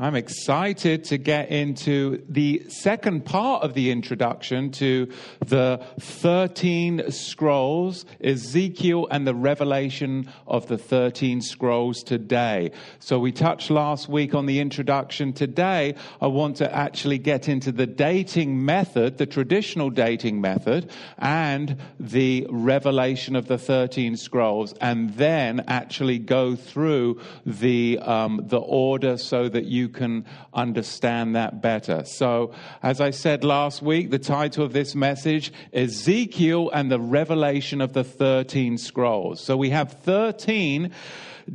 I'm excited to get into the second part of the introduction to the 13 scrolls, Ezekiel and the revelation of the 13 scrolls today. So we touched last week on the introduction. Today, I want to actually get into the dating method, the traditional dating method, and the revelation of the 13 scrolls, and then actually go through the, um, the order so that you can understand that better. So, as I said last week, the title of this message Ezekiel and the revelation of the 13 scrolls. So, we have 13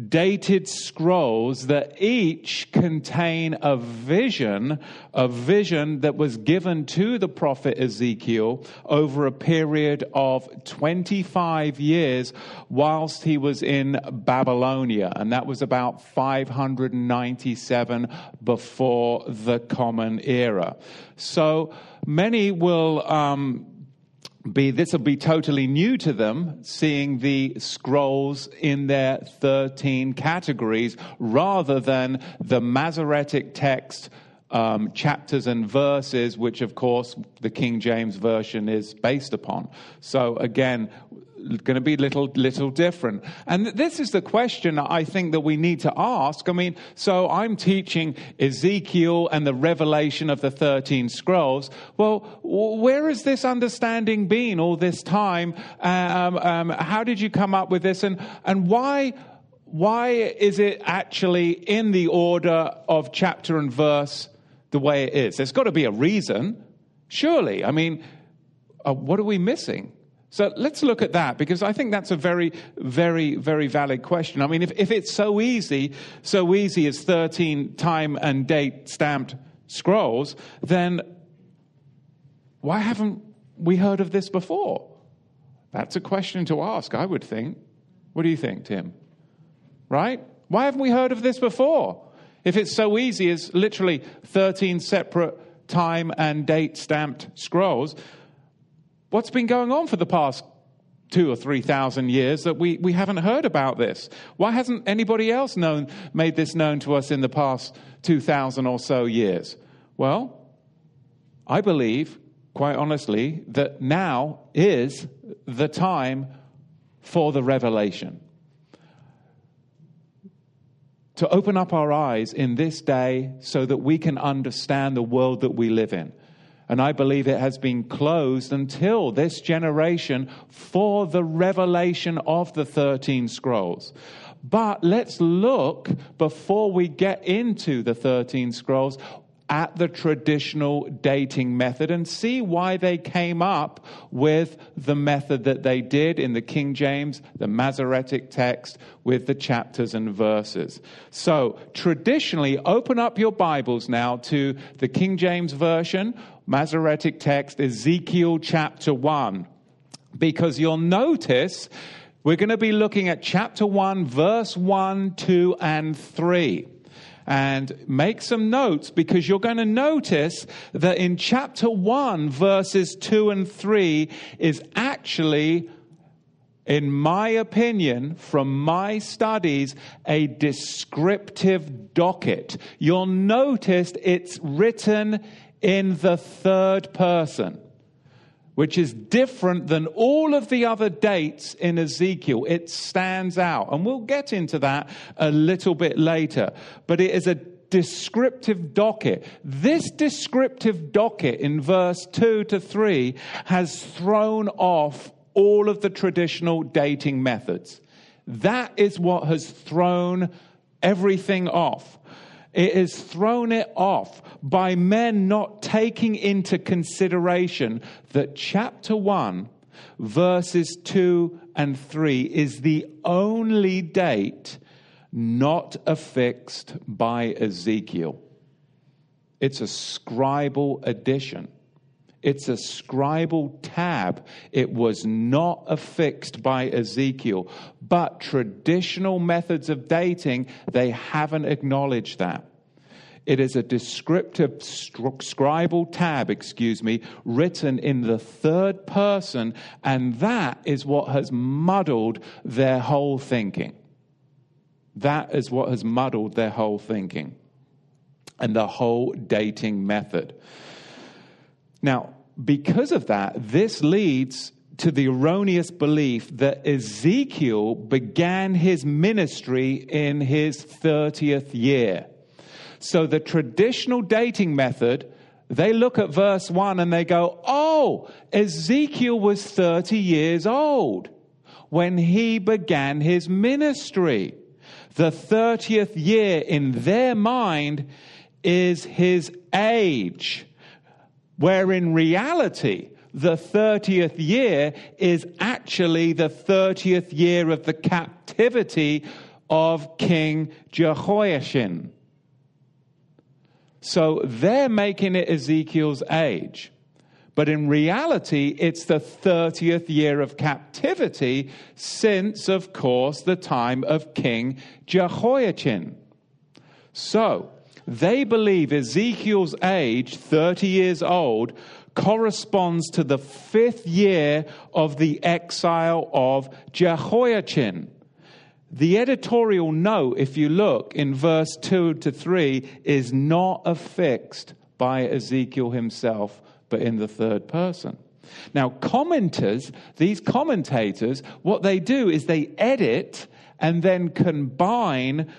dated scrolls that each contain a vision, a vision that was given to the prophet Ezekiel over a period of 25 years whilst he was in Babylonia. And that was about 597 before the Common Era. So many will. Um, be this will be totally new to them seeing the scrolls in their 13 categories rather than the masoretic text um, chapters and verses which of course the king james version is based upon. So again going to be little little different. And this is the question i think that we need to ask. I mean so i'm teaching ezekiel and the revelation of the 13 scrolls. Well where has this understanding been all this time? Um, um, how did you come up with this? And and why why is it actually in the order of chapter and verse the way it is? There's got to be a reason. Surely i mean uh, what are we missing so let's look at that because I think that's a very, very, very valid question. I mean, if, if it's so easy, so easy as 13 time and date stamped scrolls, then why haven't we heard of this before? That's a question to ask, I would think. What do you think, Tim? Right? Why haven't we heard of this before? If it's so easy as literally 13 separate time and date stamped scrolls, What's been going on for the past two or three thousand years that we, we haven't heard about this? Why hasn't anybody else known, made this known to us in the past 2,000 or so years? Well, I believe, quite honestly, that now is the time for the revelation. To open up our eyes in this day so that we can understand the world that we live in. And I believe it has been closed until this generation for the revelation of the 13 scrolls. But let's look before we get into the 13 scrolls at the traditional dating method and see why they came up with the method that they did in the King James, the Masoretic text, with the chapters and verses. So, traditionally, open up your Bibles now to the King James Version, Masoretic text, Ezekiel chapter 1, because you'll notice we're going to be looking at chapter 1, verse 1, 2, and 3 and make some notes because you're going to notice that in chapter 1, verses 2 and 3 is actually, in my opinion, from my studies, a descriptive docket. You'll notice it's written in the third person which is different than all of the other dates in Ezekiel. It stands out. And we'll get into that a little bit later. But it is a descriptive docket. This descriptive docket in verse 2 to 3 has thrown off all of the traditional dating methods. That is what has thrown everything off. It has thrown it off by men not taking into consideration that chapter 1, verses 2 and 3 is the only date not affixed by Ezekiel. It's a scribal addition. It's a scribal tab. It was not affixed by Ezekiel. But traditional methods of dating, they haven't acknowledged that. It is a descriptive scribal tab, excuse me, written in the third person, and that is what has muddled their whole thinking. That is what has muddled their whole thinking. and the whole dating method. Now, because of that, this leads to the erroneous belief that Ezekiel began his ministry in his 30th year. So the traditional dating method, they look at verse 1 and they go, Oh, Ezekiel was 30 years old when he began his ministry. The 30th year in their mind is his age, where in reality, the 30th year is actually the 30th year of the captivity of King Jehoiachin. So they're making it Ezekiel's age. But in reality, it's the 30th year of captivity since, of course, the time of King Jehoiachin. So, they believe Ezekiel's age, 30 years old, corresponds to the fifth year of the exile of Jehoiachin. The editorial note, if you look in verse 2 to 3, is not affixed by Ezekiel himself, but in the third person. Now, commenters, these commentators, what they do is they edit and then combine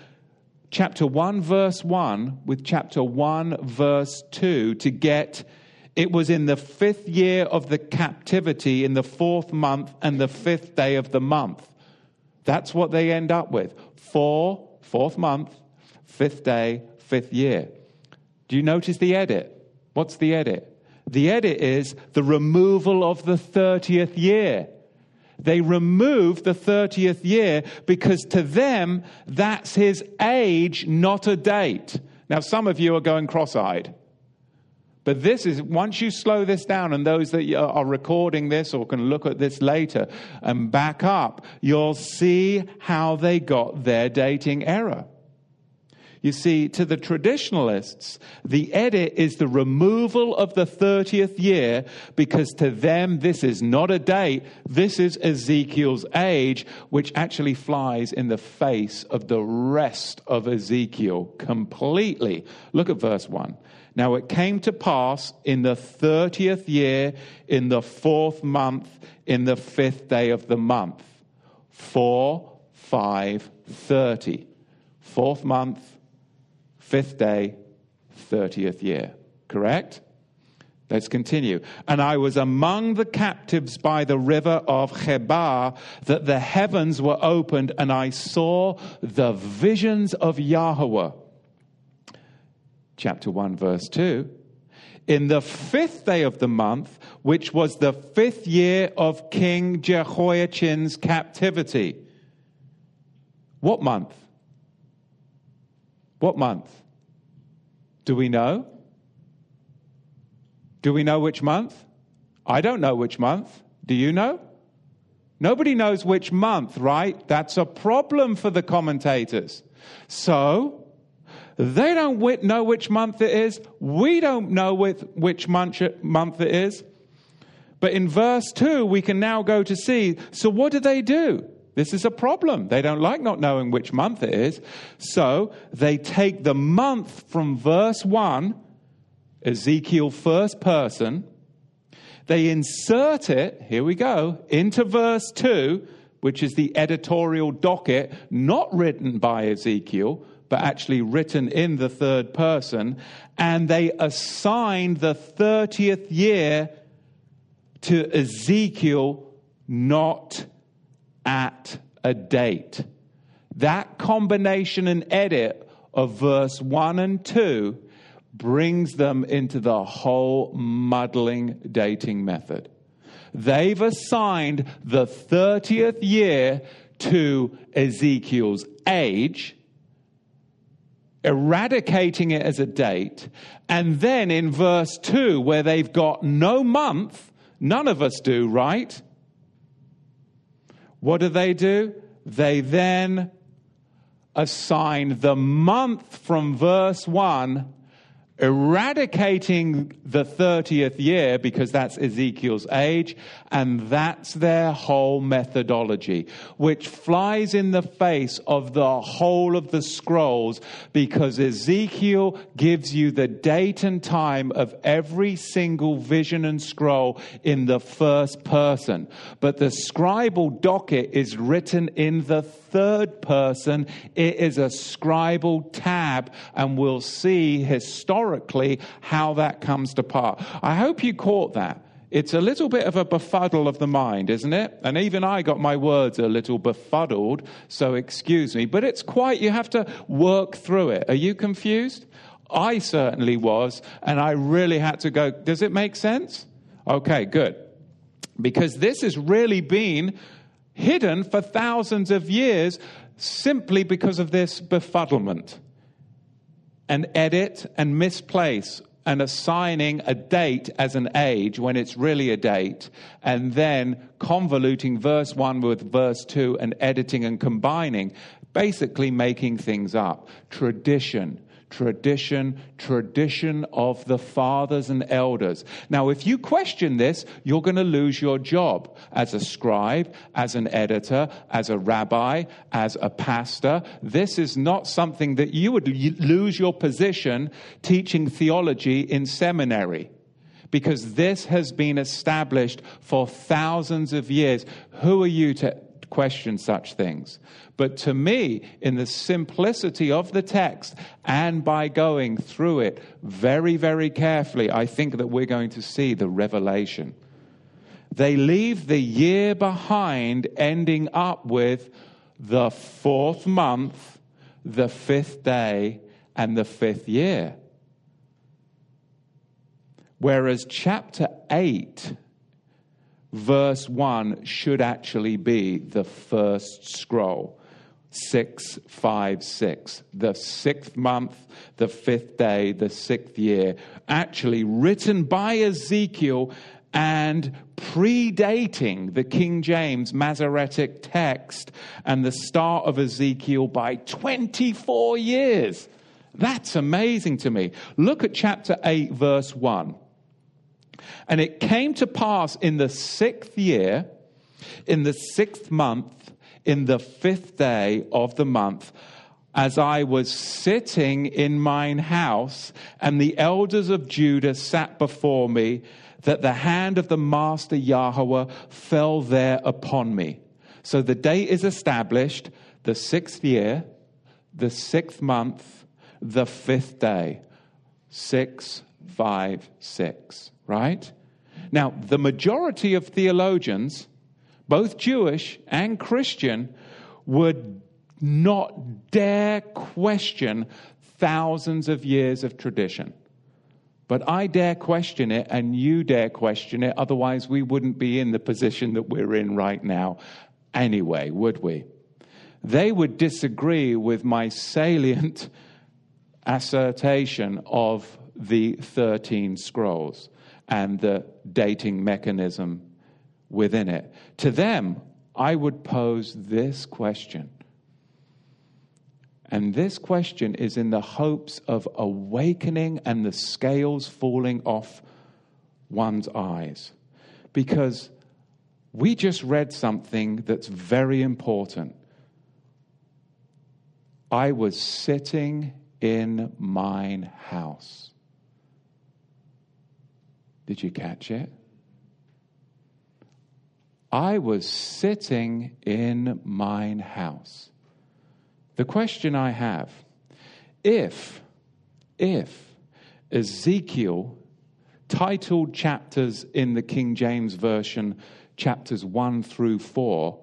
chapter 1, verse 1 with chapter 1, verse 2 to get it was in the fifth year of the captivity, in the fourth month and the fifth day of the month. That's what they end up with. Four, fourth month, fifth day, fifth year. Do you notice the edit? What's the edit? The edit is the removal of the 30th year. They remove the 30th year because to them, that's his age, not a date. Now, some of you are going cross eyed. But this is, once you slow this down, and those that are recording this or can look at this later and back up, you'll see how they got their dating error. You see, to the traditionalists, the edit is the removal of the 30th year because to them this is not a date, this is Ezekiel's age, which actually flies in the face of the rest of Ezekiel completely. Look at verse 1. Now it came to pass in the thirtieth year, in the fourth month, in the fifth day of the month. Four, five, thirty. Fourth month, fifth day, thirtieth year. Correct? Let's continue. And I was among the captives by the river of Chebar, that the heavens were opened, and I saw the visions of Yahweh chapter 1, verse 2. In the fifth day of the month, which was the fifth year of King Jehoiachin's captivity. What month? What month? Do we know? Do we know which month? I don't know which month. Do you know? Nobody knows which month, right? That's a problem for the commentators. So, they don't know which month it is. We don't know which month it is. But in verse 2, we can now go to see so what do they do? This is a problem. They don't like not knowing which month it is. So they take the month from verse 1, Ezekiel first person, they insert it, here we go, into verse 2, which is the editorial docket, not written by Ezekiel, but actually written in the third person. And they assign the 30th year to Ezekiel, not at a date. That combination and edit of verse 1 and 2 brings them into the whole muddling dating method. They've assigned the 30th year to Ezekiel's age, eradicating it as a date. And then in verse 2, where they've got no month, none of us do, right? What do they do? They then assign the month from verse 1 eradicating the 30th year because that's Ezekiel's age, and that's their whole methodology, which flies in the face of the whole of the scrolls because Ezekiel gives you the date and time of every single vision and scroll in the first person. But the scribal docket is written in the third person. It is a scribal tab, and we'll see historically how that comes to pass. I hope you caught that. It's a little bit of a befuddle of the mind, isn't it? And even I got my words a little befuddled, so excuse me. But it's quite, you have to work through it. Are you confused? I certainly was, and I really had to go, does it make sense? Okay, good. Because this has really been hidden for thousands of years simply because of this befuddlement and edit and misplace and assigning a date as an age when it's really a date, and then convoluting verse 1 with verse 2 and editing and combining, basically making things up. Tradition tradition, tradition of the fathers and elders. Now, if you question this, you're going to lose your job as a scribe, as an editor, as a rabbi, as a pastor. This is not something that you would lose your position teaching theology in seminary because this has been established for thousands of years. Who are you to question such things. But to me, in the simplicity of the text and by going through it very, very carefully, I think that we're going to see the revelation. They leave the year behind, ending up with the fourth month, the fifth day, and the fifth year. Whereas chapter 8 verse 1 should actually be the first scroll. 656, the sixth month, the fifth day, the sixth year, actually written by Ezekiel and predating the King James Masoretic text and the start of Ezekiel by 24 years. That's amazing to me. Look at chapter 8, verse 1. And it came to pass in the sixth year, in the sixth month, in the fifth day of the month, as I was sitting in mine house, and the elders of Judah sat before me, that the hand of the master Yahweh fell there upon me. So the day is established, the sixth year, the sixth month, the fifth day. Six, five, six right? Now, the majority of theologians, both Jewish and Christian, would not dare question thousands of years of tradition. But I dare question it, and you dare question it, otherwise, we wouldn't be in the position that we're in right now anyway, would we? They would disagree with my salient assertion of the 13 scrolls and the dating mechanism within it. To them, I would pose this question. And this question is in the hopes of awakening and the scales falling off one's eyes. Because we just read something that's very important. I was sitting in mine house. Did you catch it? I was sitting in mine house. The question I have if, if Ezekiel titled chapters in the King James Version, chapters 1 through 4,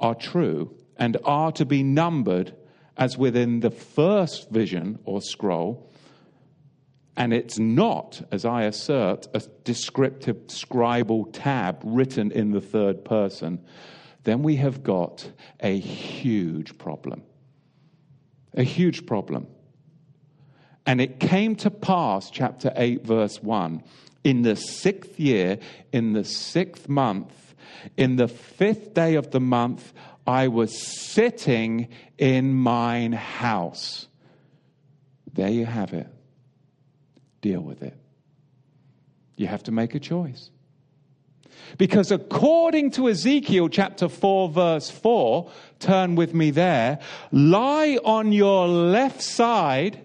are true and are to be numbered as within the first vision or scroll, and it's not, as I assert, a descriptive scribal tab written in the third person, then we have got a huge problem. A huge problem. And it came to pass, chapter 8, verse 1, in the sixth year, in the sixth month, in the fifth day of the month, I was sitting in mine house. There you have it deal with it. You have to make a choice. Because according to Ezekiel chapter 4, verse 4, turn with me there, lie on your left side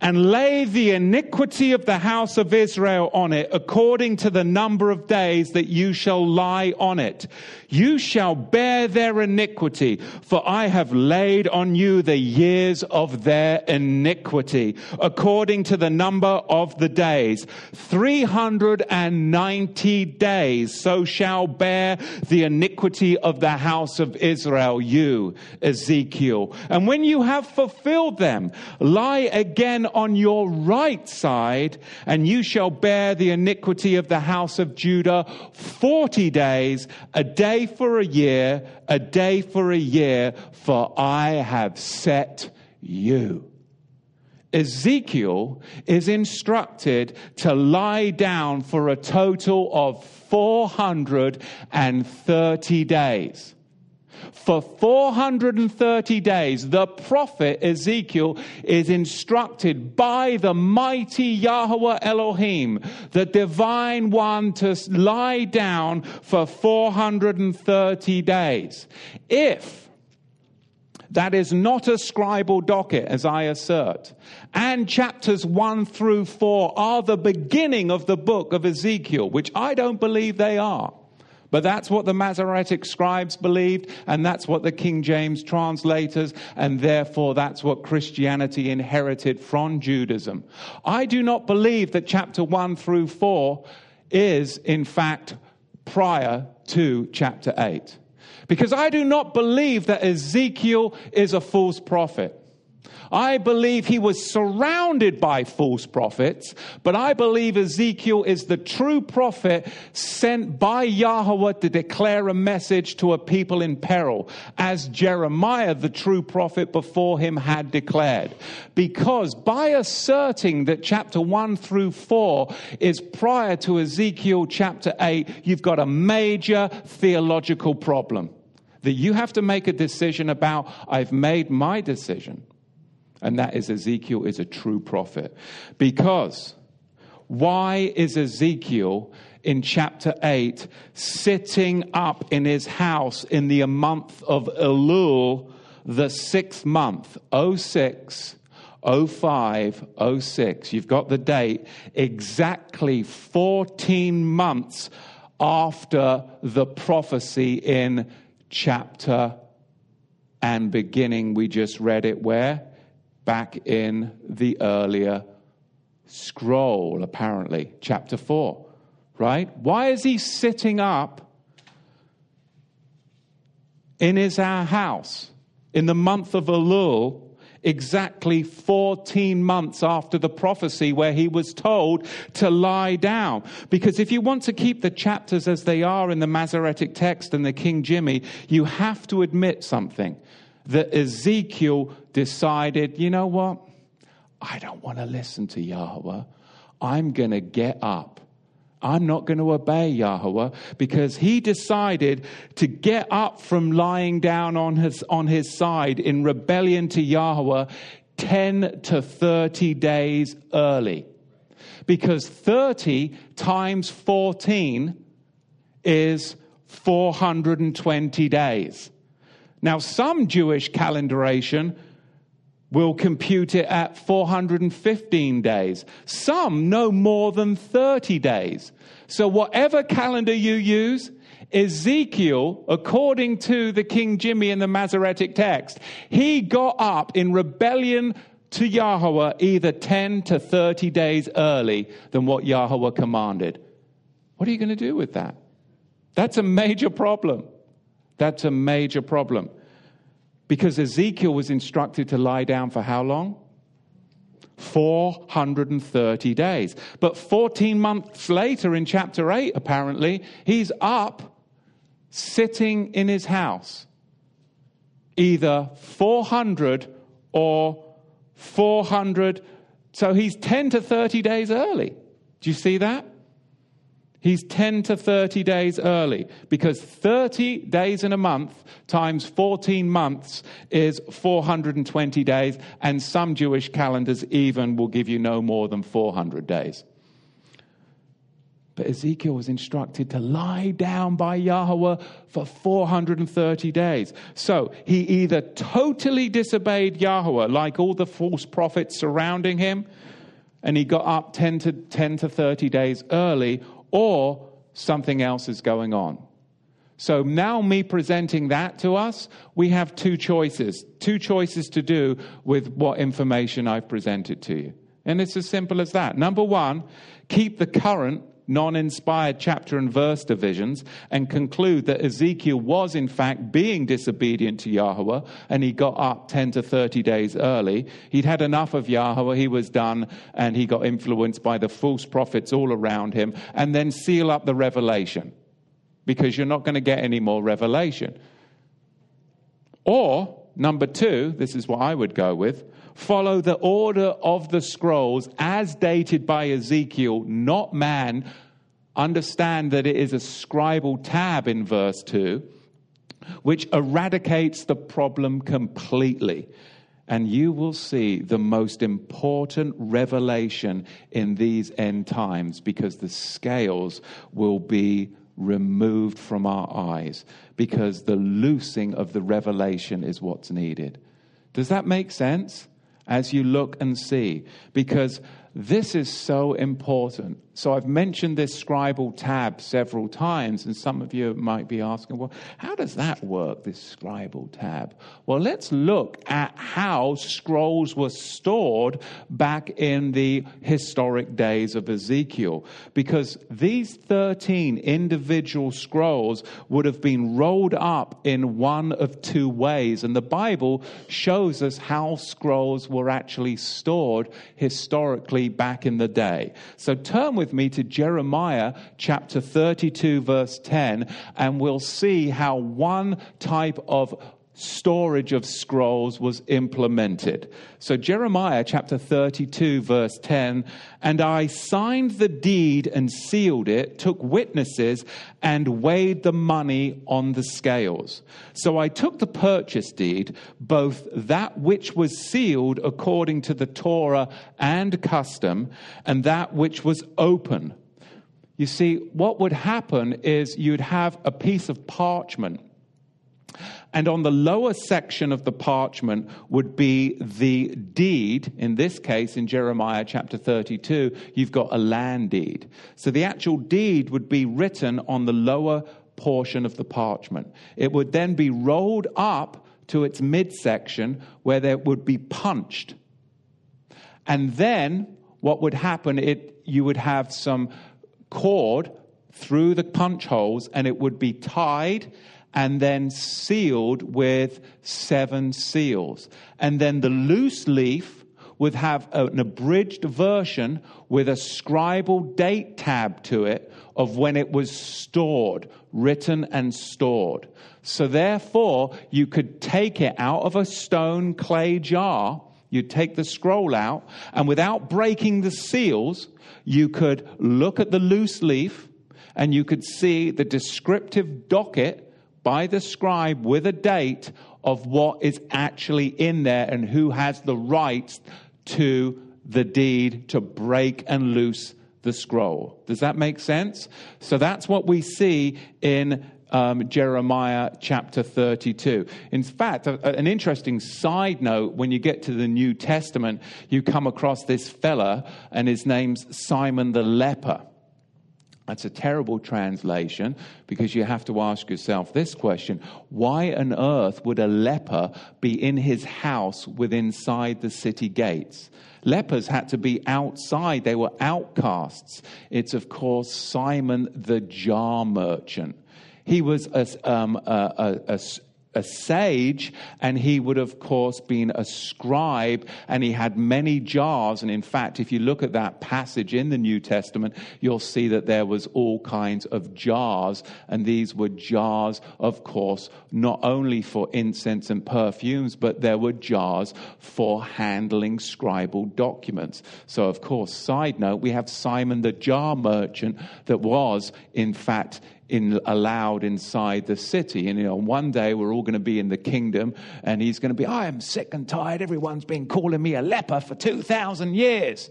and lay the iniquity of the house of Israel on it according to the number of days that you shall lie on it. You shall bear their iniquity, for I have laid on you the years of their iniquity according to the number of the days. 390 days, so shall bear the iniquity of the house of Israel, you, Ezekiel. And when you have fulfilled them, lie again on your right side, and you shall bear the iniquity of the house of Judah 40 days, a day for a year, a day for a year, for I have set you. Ezekiel is instructed to lie down for a total of 430 days. For 430 days, the prophet Ezekiel is instructed by the mighty Yahweh Elohim, the divine one, to lie down for 430 days. If that is not a scribal docket, as I assert. And chapters 1 through 4 are the beginning of the book of Ezekiel, which I don't believe they are. But that's what the Masoretic scribes believed, and that's what the King James translators, and therefore that's what Christianity inherited from Judaism. I do not believe that chapter 1 through 4 is, in fact, prior to chapter 8. Because I do not believe that Ezekiel is a false prophet. I believe he was surrounded by false prophets, but I believe Ezekiel is the true prophet sent by Yahweh to declare a message to a people in peril, as Jeremiah, the true prophet before him, had declared. Because by asserting that chapter 1 through 4 is prior to Ezekiel chapter 8, you've got a major theological problem that you have to make a decision about. I've made my decision and that is Ezekiel is a true prophet. Because why is Ezekiel in chapter 8 sitting up in his house in the month of Elul, the sixth month, 06, 05, 06? You've got the date, exactly 14 months after the prophecy in chapter and beginning. We just read it where? Back in the earlier scroll, apparently, chapter 4, right? Why is he sitting up in his house in the month of Elul? Exactly 14 months after the prophecy, where he was told to lie down. Because if you want to keep the chapters as they are in the Masoretic text and the King Jimmy, you have to admit something that Ezekiel decided, you know what? I don't want to listen to Yahweh. I'm going to get up. I'm not going to obey Yahweh because he decided to get up from lying down on his, on his side in rebellion to Yahweh 10 to 30 days early. Because 30 times 14 is 420 days. Now, some Jewish calendaration will compute it at 415 days. Some no more than 30 days. So, whatever calendar you use, Ezekiel, according to the King Jimmy in the Masoretic text, he got up in rebellion to Yahweh either 10 to 30 days early than what Yahweh commanded. What are you going to do with that? That's a major problem. That's a major problem. Because Ezekiel was instructed to lie down for how long? 430 days. But 14 months later, in chapter 8, apparently, he's up sitting in his house. Either 400 or 400. So he's 10 to 30 days early. Do you see that? He's 10 to 30 days early because 30 days in a month times 14 months is 420 days, and some Jewish calendars even will give you no more than 400 days. But Ezekiel was instructed to lie down by Yahweh for 430 days. So he either totally disobeyed Yahweh, like all the false prophets surrounding him, and he got up 10 to, 10 to 30 days early, or something else is going on. So now, me presenting that to us, we have two choices. Two choices to do with what information I've presented to you. And it's as simple as that. Number one, keep the current non inspired chapter and verse divisions and conclude that Ezekiel was, in fact, being disobedient to Yahweh and he got up 10 to 30 days early. He'd had enough of Yahweh, he was done, and he got influenced by the false prophets all around him, and then seal up the revelation because you're not going to get any more revelation. Or, number two, this is what I would go with follow the order of the scrolls as dated by Ezekiel, not man. Understand that it is a scribal tab in verse 2, which eradicates the problem completely. And you will see the most important revelation in these end times because the scales will be removed from our eyes because the loosing of the revelation is what's needed. Does that make sense? As you look and see, because this is so important. So I've mentioned this scribal tab several times, and some of you might be asking, well, how does that work, this scribal tab? Well, let's look at how scrolls were stored back in the historic days of Ezekiel, because these 13 individual scrolls would have been rolled up in one of two ways, and the Bible shows us how scrolls were actually stored historically back in the day. So turn with me to Jeremiah chapter 32, verse 10, and we'll see how one type of storage of scrolls was implemented. So, Jeremiah chapter 32, verse 10 And I signed the deed and sealed it, took witnesses, and weighed the money on the scales. So I took the purchase deed, both that which was sealed according to the Torah and custom, and that which was open. You see, what would happen is you'd have a piece of parchment and on the lower section of the parchment would be the deed. In this case, in Jeremiah chapter 32, you've got a land deed. So the actual deed would be written on the lower portion of the parchment. It would then be rolled up to its midsection where there would be punched. And then what would happen, it, you would have some cord through the punch holes and it would be tied and then sealed with seven seals. And then the loose leaf would have an abridged version with a scribal date tab to it of when it was stored, written and stored. So therefore, you could take it out of a stone clay jar. You'd take the scroll out, and without breaking the seals, you could look at the loose leaf and you could see the descriptive docket by the scribe with a date of what is actually in there and who has the rights to the deed to break and loose the scroll. Does that make sense? So that's what we see in um, Jeremiah chapter 32. In fact, a, an interesting side note when you get to the New Testament, you come across this fella, and his name's Simon the leper. That's a terrible translation because you have to ask yourself this question Why on earth would a leper be in his house within inside the city gates? Lepers had to be outside, they were outcasts. It's, of course, Simon the jar merchant. He was a, um, a, a, a sage, and he would, of course, been a scribe, and he had many jars. And in fact, if you look at that passage in the New Testament, you'll see that there was all kinds of jars, and these were jars, of course, not only for incense and perfumes, but there were jars for handling scribal documents. So, of course, side note, we have Simon the jar merchant that was, in fact, in, allowed inside the city. And you know, one day we're all going to be in the kingdom, and he's going to be, I am sick and tired. Everyone's been calling me a leper for 2,000 years.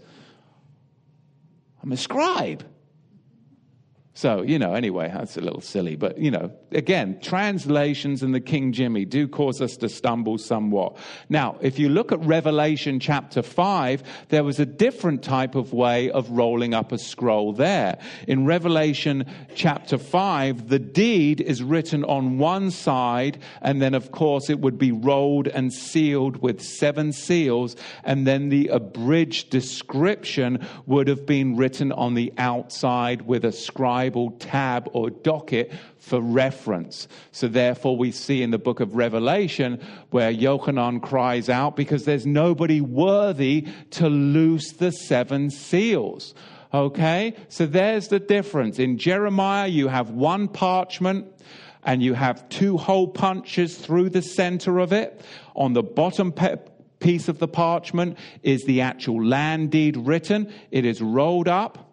I'm a scribe. So, you know, anyway, that's a little silly. But, you know, again, translations in the King Jimmy do cause us to stumble somewhat. Now, if you look at Revelation chapter 5, there was a different type of way of rolling up a scroll there. In Revelation chapter 5, the deed is written on one side, and then, of course, it would be rolled and sealed with seven seals, and then the abridged description would have been written on the outside with a scribe Bible tab or docket for reference. So, therefore, we see in the book of Revelation where Yochanan cries out because there's nobody worthy to loose the seven seals. Okay? So, there's the difference. In Jeremiah, you have one parchment and you have two hole punches through the center of it. On the bottom pe- piece of the parchment is the actual land deed written. It is rolled up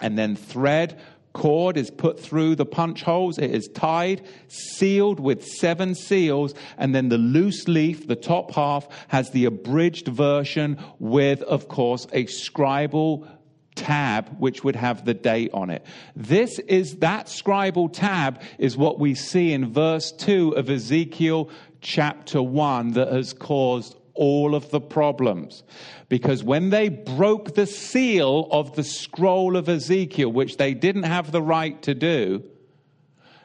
and then thread cord is put through the punch holes. It is tied, sealed with seven seals, and then the loose leaf, the top half, has the abridged version with, of course, a scribal tab which would have the date on it. This is that scribal tab is what we see in verse 2 of Ezekiel chapter 1 that has caused all of the problems. Because when they broke the seal of the scroll of Ezekiel, which they didn't have the right to do,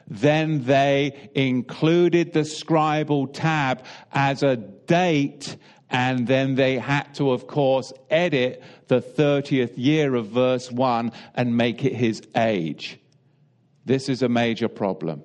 then they included the scribal tab as a date, and then they had to, of course, edit the 30th year of verse 1 and make it his age. This is a major problem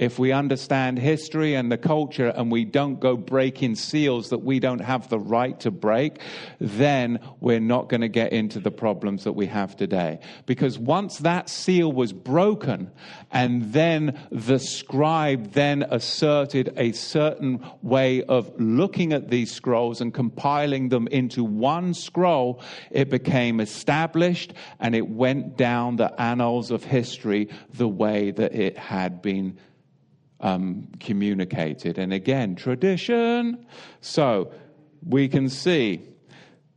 if we understand history and the culture and we don't go breaking seals that we don't have the right to break, then we're not going to get into the problems that we have today. Because once that seal was broken and then the scribe then asserted a certain way of looking at these scrolls and compiling them into one scroll, it became established and it went down the annals of history the way that it had been um, communicated. And again, tradition. So we can see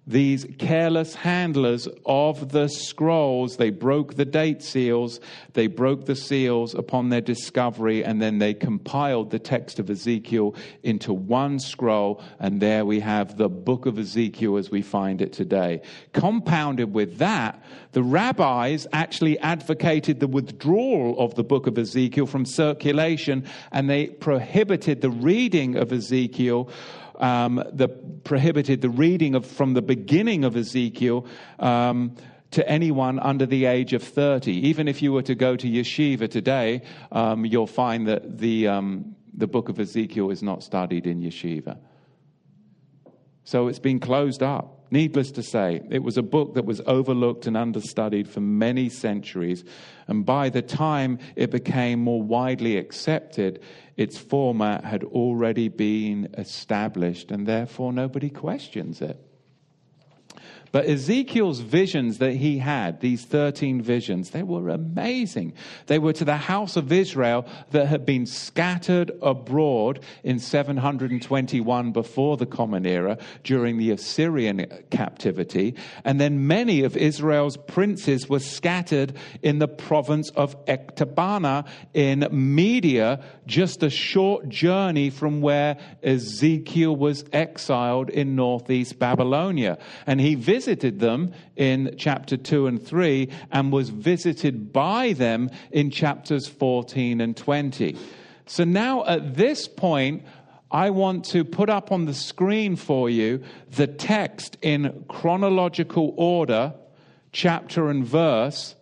these careless handlers of the scrolls, they broke the date seals, they broke the seals upon their discovery, and then they compiled the text of Ezekiel into one scroll, and there we have the book of Ezekiel as we find it today. Compounded with that, the rabbis actually advocated the withdrawal of the book of Ezekiel from circulation, and they prohibited the reading of Ezekiel um, the, prohibited the reading of, from the beginning of Ezekiel um, to anyone under the age of 30. Even if you were to go to yeshiva today, um, you'll find that the, um, the book of Ezekiel is not studied in yeshiva. So it's been closed up. Needless to say, it was a book that was overlooked and understudied for many centuries, and by the time it became more widely accepted, its format had already been established, and therefore nobody questions it. But Ezekiel's visions that he had, these 13 visions, they were amazing. They were to the house of Israel that had been scattered abroad in 721 before the Common Era during the Assyrian captivity. And then many of Israel's princes were scattered in the province of Ecbatana in Media, just a short journey from where Ezekiel was exiled in northeast Babylonia. And he visited visited them in chapter 2 and 3 and was visited by them in chapters 14 and 20. So now at this point, I want to put up on the screen for you the text in chronological order, chapter and verse,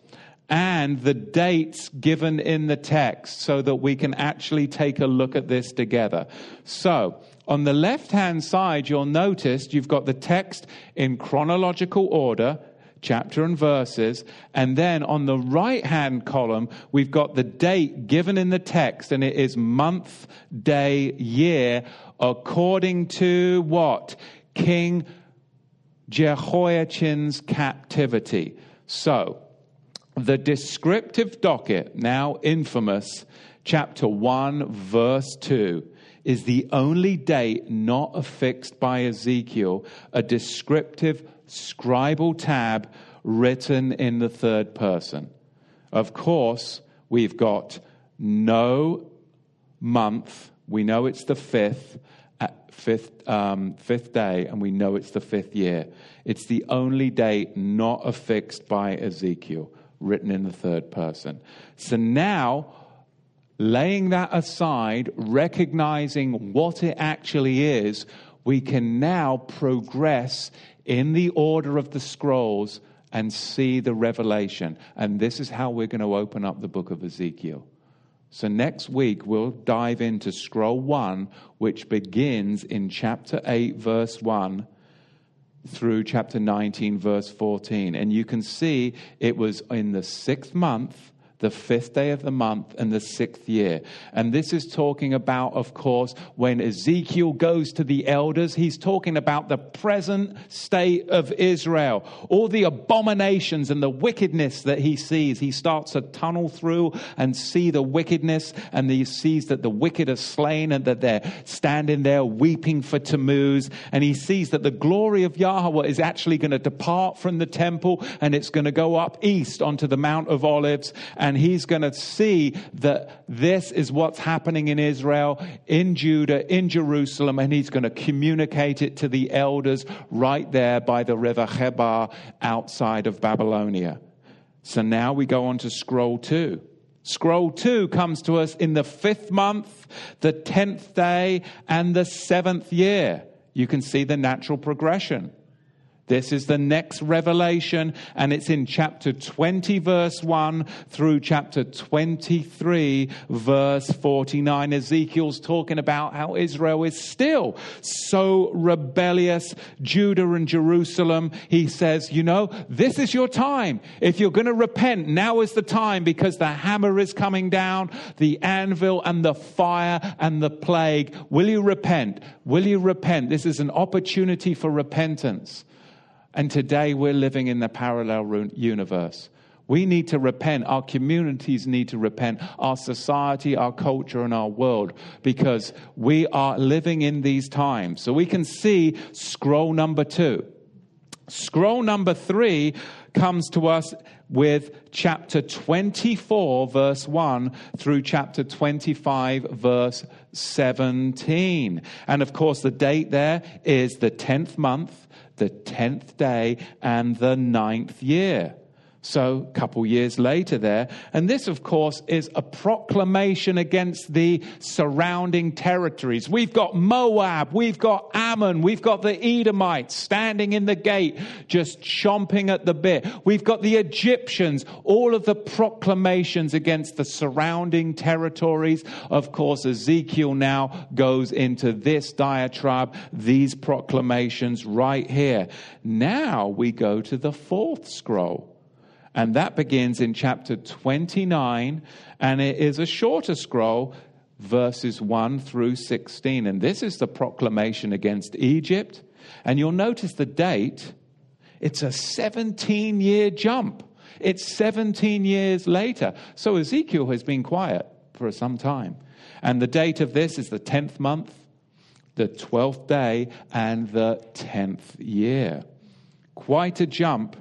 and the dates given in the text so that we can actually take a look at this together. So, on the left hand side, you'll notice you've got the text in chronological order, chapter and verses. And then on the right hand column, we've got the date given in the text, and it is month, day, year, according to what? King Jehoiachin's captivity. So, the descriptive docket, now infamous, chapter 1, verse 2 is the only date not affixed by Ezekiel, a descriptive scribal tab written in the third person. Of course, we've got no month. We know it's the fifth, uh, fifth, um, fifth day, and we know it's the fifth year. It's the only date not affixed by Ezekiel, written in the third person. So now laying that aside, recognizing what it actually is, we can now progress in the order of the scrolls and see the revelation. And this is how we're going to open up the book of Ezekiel. So next week, we'll dive into scroll one, which begins in chapter 8, verse 1 through chapter 19, verse 14. And you can see it was in the sixth month the fifth day of the month and the sixth year. And this is talking about, of course, when Ezekiel goes to the elders, he's talking about the present state of Israel, all the abominations and the wickedness that he sees. He starts to tunnel through and see the wickedness, and he sees that the wicked are slain and that they're standing there weeping for Tammuz. And he sees that the glory of Yahweh is actually going to depart from the temple and it's going to go up east onto the Mount of Olives. And and he's going to see that this is what's happening in Israel, in Judah, in Jerusalem, and he's going to communicate it to the elders right there by the river Chebar outside of Babylonia. So now we go on to scroll two. Scroll two comes to us in the fifth month, the tenth day, and the seventh year. You can see the natural progression. This is the next revelation, and it's in chapter 20, verse 1 through chapter 23, verse 49. Ezekiel's talking about how Israel is still so rebellious, Judah and Jerusalem. He says, You know, this is your time. If you're going to repent, now is the time because the hammer is coming down, the anvil and the fire and the plague. Will you repent? Will you repent? This is an opportunity for repentance. And today we're living in the parallel universe. We need to repent. Our communities need to repent. Our society, our culture, and our world because we are living in these times. So we can see scroll number two. Scroll number three comes to us with chapter 24, verse 1 through chapter 25, verse 17. And of course, the date there is the 10th month the tenth day and the ninth year. So, a couple years later, there. And this, of course, is a proclamation against the surrounding territories. We've got Moab, we've got Ammon, we've got the Edomites standing in the gate, just chomping at the bit. We've got the Egyptians, all of the proclamations against the surrounding territories. Of course, Ezekiel now goes into this diatribe, these proclamations right here. Now we go to the fourth scroll. And that begins in chapter 29, and it is a shorter scroll, verses 1 through 16. And this is the proclamation against Egypt. And you'll notice the date, it's a 17 year jump. It's 17 years later. So Ezekiel has been quiet for some time. And the date of this is the 10th month, the 12th day, and the 10th year. Quite a jump,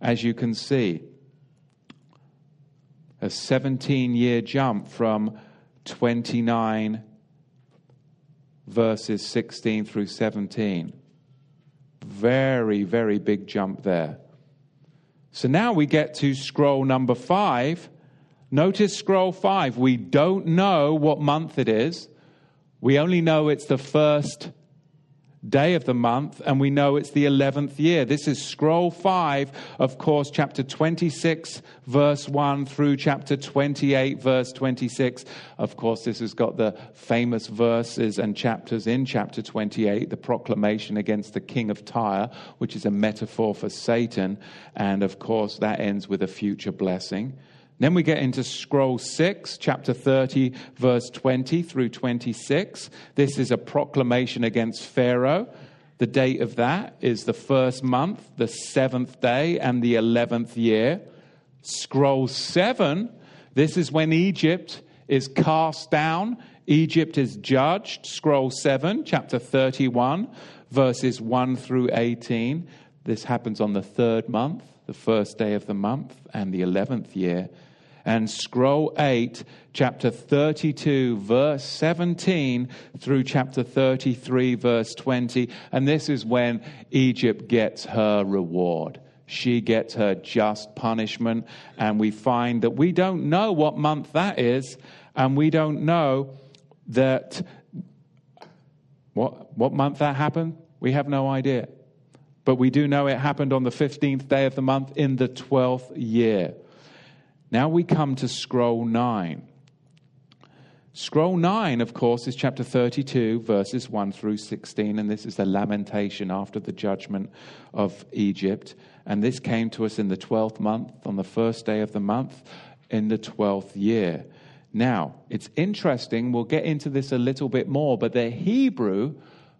as you can see a 17 year jump from 29 verses 16 through 17. Very, very big jump there. So now we get to scroll number five. Notice scroll five. We don't know what month it is. We only know it's the first day of the month, and we know it's the 11th year. This is scroll 5, of course, chapter 26, verse 1 through chapter 28, verse 26. Of course, this has got the famous verses and chapters in chapter 28, the proclamation against the king of Tyre, which is a metaphor for Satan, and of course, that ends with a future blessing. Then we get into scroll 6, chapter 30, verse 20 through 26. This is a proclamation against Pharaoh. The date of that is the first month, the seventh day, and the 11th year. Scroll 7, this is when Egypt is cast down. Egypt is judged. Scroll 7, chapter 31, verses 1 through 18. This happens on the third month, the first day of the month, and the 11th year and scroll 8, chapter 32, verse 17 through chapter 33, verse 20. And this is when Egypt gets her reward. She gets her just punishment. And we find that we don't know what month that is, and we don't know that what, what month that happened. We have no idea. But we do know it happened on the 15th day of the month in the 12th year. Now we come to scroll 9. Scroll 9, of course, is chapter 32, verses 1 through 16, and this is the lamentation after the judgment of Egypt. And this came to us in the 12th month, on the first day of the month, in the 12th year. Now, it's interesting, we'll get into this a little bit more, but the Hebrew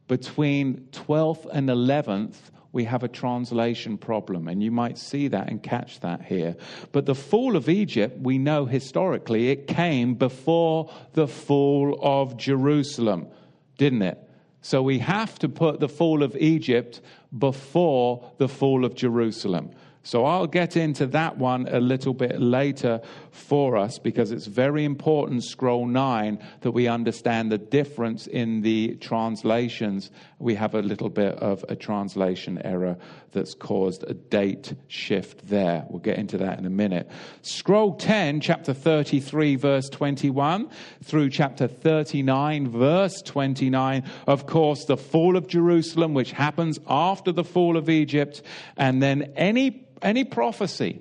between 12th and 11th we have a translation problem, and you might see that and catch that here. But the fall of Egypt, we know historically, it came before the fall of Jerusalem, didn't it? So we have to put the fall of Egypt before the fall of Jerusalem. So I'll get into that one a little bit later for us because it's very important, scroll 9, that we understand the difference in the translations. We have a little bit of a translation error that's caused a date shift there. We'll get into that in a minute. Scroll 10, chapter 33, verse 21, through chapter 39, verse 29. Of course, the fall of Jerusalem, which happens after the fall of Egypt, and then any any prophecy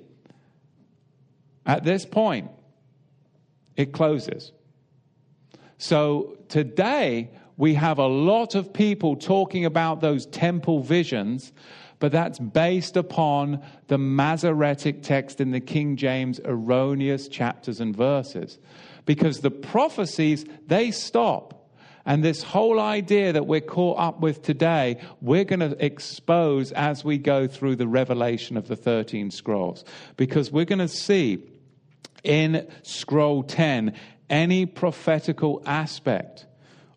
at this point, it closes. So today, we have a lot of people talking about those temple visions, but that's based upon the Masoretic text in the King James erroneous chapters and verses. Because the prophecies, they stop. And this whole idea that we're caught up with today, we're going to expose as we go through the revelation of the 13 scrolls. Because we're going to see in scroll 10 any prophetical aspect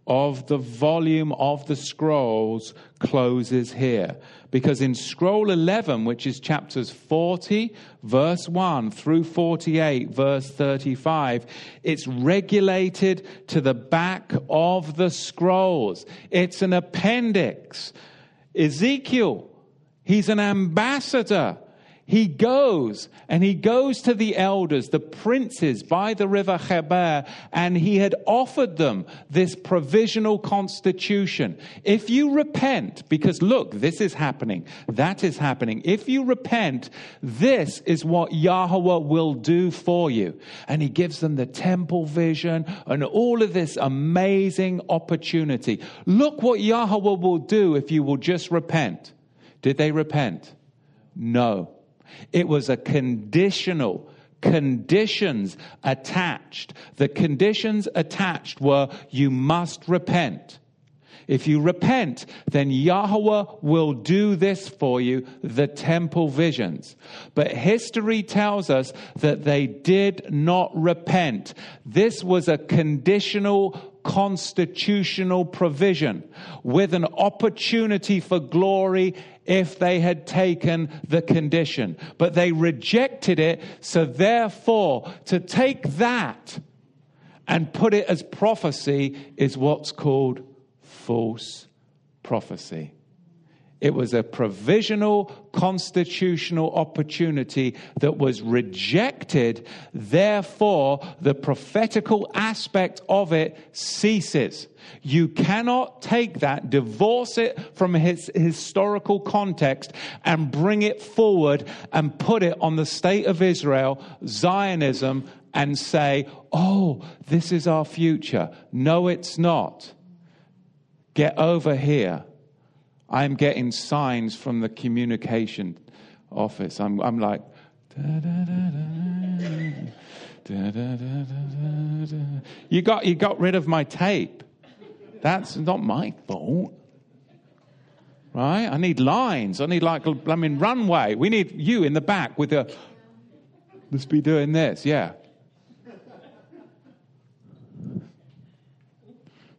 of the volume of the scrolls closes here. Because in scroll 11, which is chapters 40, verse 1 through 48, verse 35, it's regulated to the back of the scrolls. It's an appendix. Ezekiel, he's an ambassador he goes and he goes to the elders, the princes by the river Chebar, and he had offered them this provisional constitution. If you repent, because look, this is happening, that is happening. If you repent, this is what Yahweh will do for you. And he gives them the temple vision and all of this amazing opportunity. Look what Yahweh will do if you will just repent. Did they repent? No. It was a conditional, conditions attached. The conditions attached were you must repent. If you repent, then Yahweh will do this for you, the temple visions. But history tells us that they did not repent. This was a conditional constitutional provision with an opportunity for glory if they had taken the condition. But they rejected it, so therefore, to take that and put it as prophecy is what's called false prophecy. It was a provisional constitutional opportunity that was rejected. Therefore, the prophetical aspect of it ceases. You cannot take that, divorce it from its historical context, and bring it forward and put it on the state of Israel, Zionism, and say, oh, this is our future. No, it's not. Get over here. I'm getting signs from the communication office. I'm, I'm like, you got, you got rid of my tape. That's not my fault. Right? I need lines. I need like, I mean, runway. We need you in the back with the, let's be doing this. Yeah.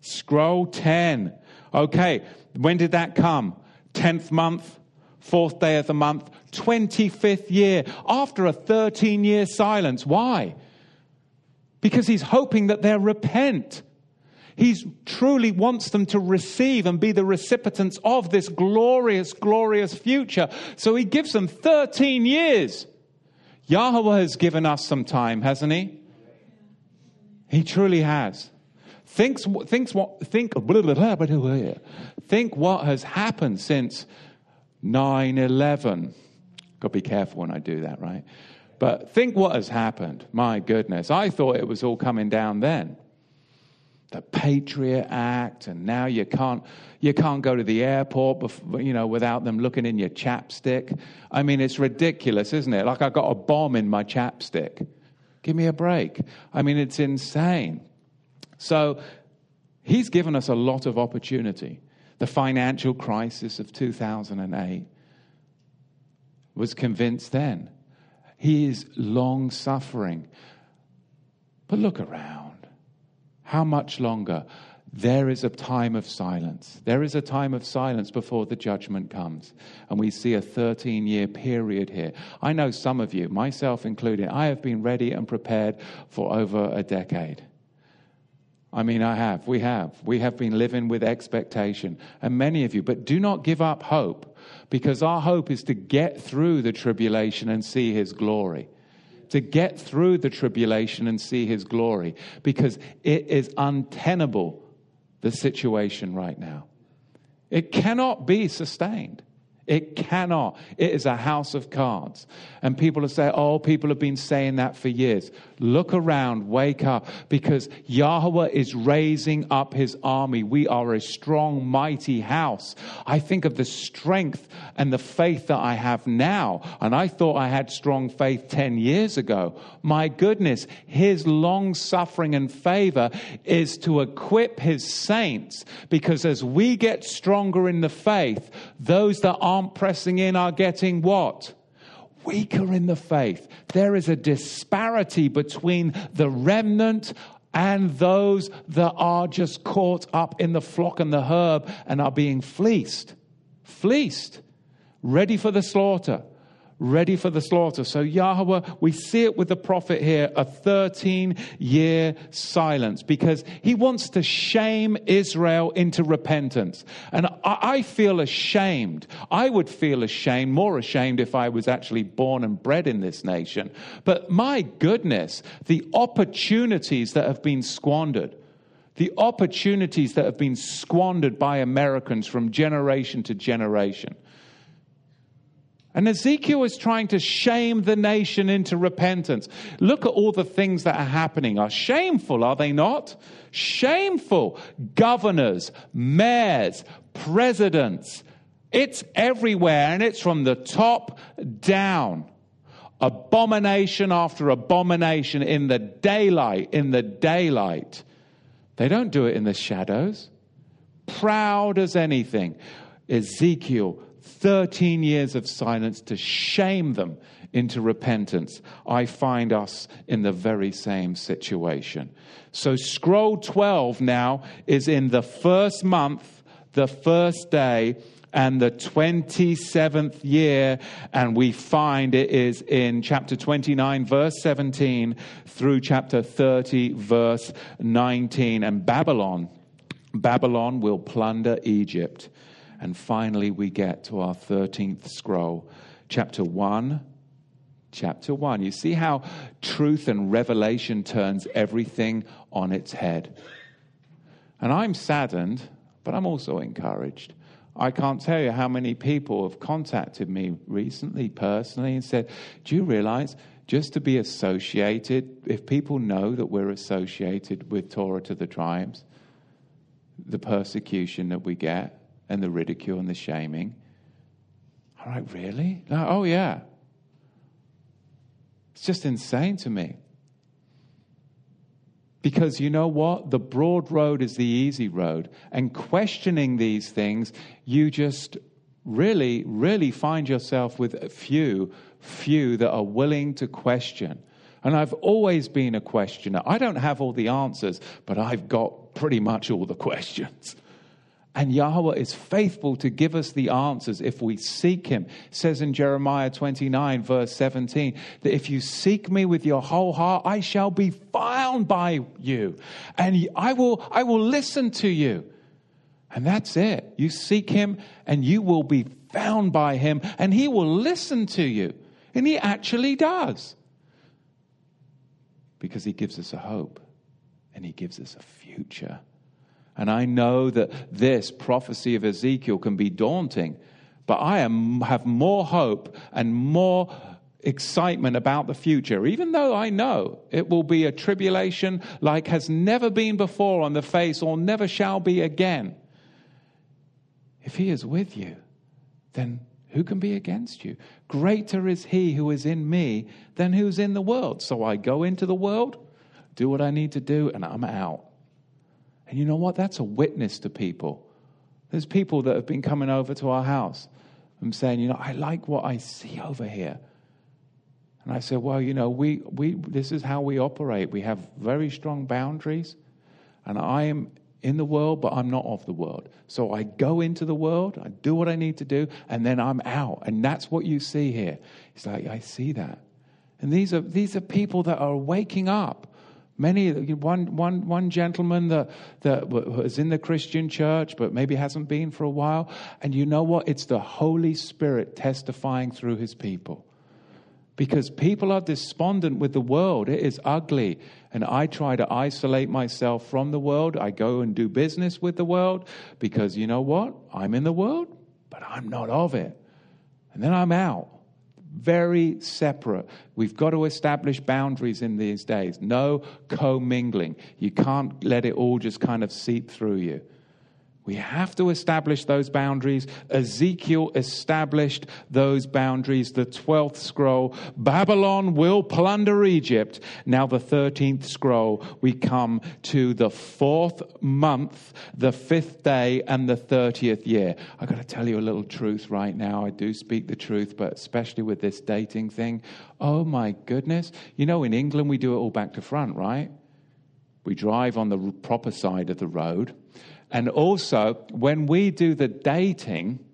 Scroll 10. Okay, when did that come? 10th month, fourth day of the month, 25th year, after a 13 year silence. Why? Because he's hoping that they'll repent. He truly wants them to receive and be the recipients of this glorious, glorious future. So he gives them 13 years. Yahweh has given us some time, hasn't he? He truly has. Thinks, thinks what, think, blah, blah, blah, think what has happened since 9 11. Got to be careful when I do that, right? But think what has happened. My goodness. I thought it was all coming down then the Patriot Act, and now you can't you can't go to the airport, before, you know, without them looking in your chapstick. I mean, it's ridiculous, isn't it? Like I got a bomb in my chapstick. Give me a break. I mean, it's insane. So he's given us a lot of opportunity. The financial crisis of 2008 was convinced then. He is long suffering. But look around. How much longer? There is a time of silence. There is a time of silence before the judgment comes. And we see a 13 year period here. I know some of you, myself included, I have been ready and prepared for over a decade. I mean, I have. We have. We have been living with expectation. And many of you, but do not give up hope because our hope is to get through the tribulation and see his glory to get through the tribulation and see his glory because it is untenable, the situation right now. It cannot be sustained. It cannot. It is a house of cards. And people are saying, oh, people have been saying that for years. Look around, wake up, because Yahweh is raising up his army. We are a strong, mighty house. I think of the strength and the faith that I have now. And I thought I had strong faith 10 years ago. My goodness, his long suffering and favor is to equip his saints, because as we get stronger in the faith, those that are aren't pressing in are getting what? Weaker in the faith. There is a disparity between the remnant and those that are just caught up in the flock and the herb and are being fleeced. Fleeced. Ready for the slaughter ready for the slaughter. So, Yahweh, we see it with the prophet here a 13 year silence because he wants to shame Israel into repentance. And I, feel ashamed. I would feel ashamed, more ashamed if I was actually born and bred in this nation. But my goodness, the opportunities that have been squandered the opportunities that have been squandered by Americans from generation to generation. And Ezekiel is trying to shame the nation into repentance. Look at all the things that are happening. Are shameful, are they not? Shameful. Governors, mayors, presidents. It's everywhere and it's from the top down. Abomination after abomination in the daylight, in the daylight. They don't do it in the shadows. Proud as anything. Ezekiel 13 years of silence to shame them into repentance. I find us in the very same situation. So, scroll 12 now is in the first month, the first day, and the 27th year, and we find it is in chapter 29, verse 17, through chapter 30, verse 19. And Babylon, Babylon will plunder Egypt And finally, we get to our 13th scroll, chapter 1. Chapter 1. You see how truth and revelation turns everything on its head. And I'm saddened, but I'm also encouraged. I can't tell you how many people have contacted me recently, personally, and said, Do you realize just to be associated, if people know that we're associated with Torah to the tribes, the persecution that we get and the ridicule and the shaming. All right, really? No, oh, yeah. It's just insane to me. Because you know what? The broad road is the easy road. And questioning these things, you just really, really find yourself with a few, few that are willing to question. And I've always been a questioner. I don't have all the answers, but I've got pretty much all the questions. And Yahweh is faithful to give us the answers if we seek Him. It says in Jeremiah 29, verse 17, that if you seek me with your whole heart, I shall be found by you. And I will, I will listen to you. And that's it. You seek him and you will be found by him and he will listen to you. And he actually does. Because he gives us a hope and he gives us a future. And I know that this prophecy of Ezekiel can be daunting, but I am, have more hope and more excitement about the future, even though I know it will be a tribulation like has never been before on the face or never shall be again. If he is with you, then who can be against you? Greater is he who is in me than who's in the world. So I go into the world, do what I need to do, and I'm out. And you know what? That's a witness to people. There's people that have been coming over to our house and saying, you know, I like what I see over here. And I said, well, you know, we, we, this is how we operate. We have very strong boundaries. And I am in the world, but I'm not of the world. So I go into the world, I do what I need to do, and then I'm out. And that's what you see here. It's like, I see that. And these are, these are people that are waking up. Many, one, one, one gentleman that, that was in the Christian church, but maybe hasn't been for a while. And you know what? It's the Holy Spirit testifying through his people because people are despondent with the world. It is ugly. And I try to isolate myself from the world. I go and do business with the world because you know what? I'm in the world, but I'm not of it. And then I'm out. Very separate. We've got to establish boundaries in these days. No commingling. You can't let it all just kind of seep through you. We have to establish those boundaries. Ezekiel established those boundaries. The 12th scroll, Babylon will plunder Egypt. Now, the 13th scroll, we come to the fourth month, the fifth day, and the 30th year. I've got to tell you a little truth right now. I do speak the truth, but especially with this dating thing. Oh my goodness. You know, in England, we do it all back to front, right? We drive on the proper side of the road and also, when we do the dating,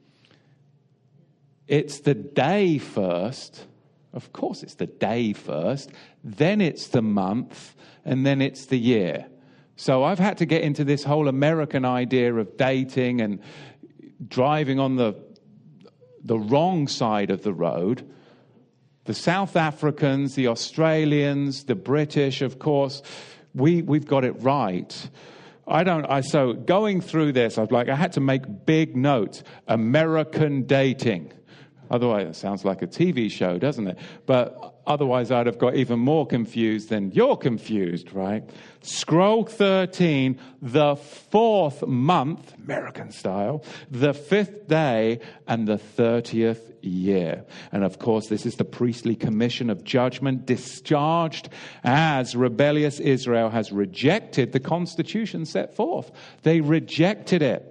it's the day first. Of course, it's the day first, then it's the month, and then it's the year. So I've had to get into this whole American idea of dating and driving on the, the wrong side of the road. The South Africans, the Australians, the British, of course, we, we've got it right. I don't, I, so going through this, I was like, I had to make big notes. American dating. Otherwise, it sounds like a TV show, doesn't it? But otherwise, I'd have got even more confused than you're confused, right? Scroll 13, the fourth month, American style, the fifth day, and the 30th year. And of course, this is the priestly commission of judgment discharged as rebellious Israel has rejected the constitution set forth. They rejected it.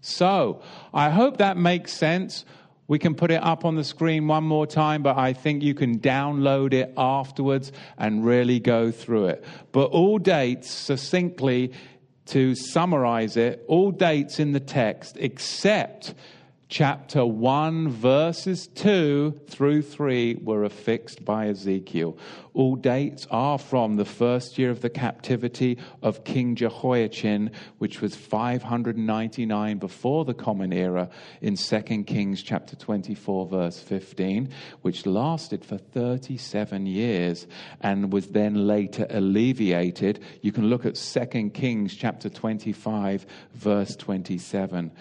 So, I hope that makes sense we can put it up on the screen one more time, but I think you can download it afterwards and really go through it. But all dates, succinctly, to summarize it, all dates in the text except chapter 1, verses 2 through 3 were affixed by Ezekiel. All dates are from the first year of the captivity of King Jehoiachin, which was 599 before the Common Era, in 2 Kings chapter 24, verse 15, which lasted for 37 years and was then later alleviated. You can look at 2 Kings chapter 25, verse 27.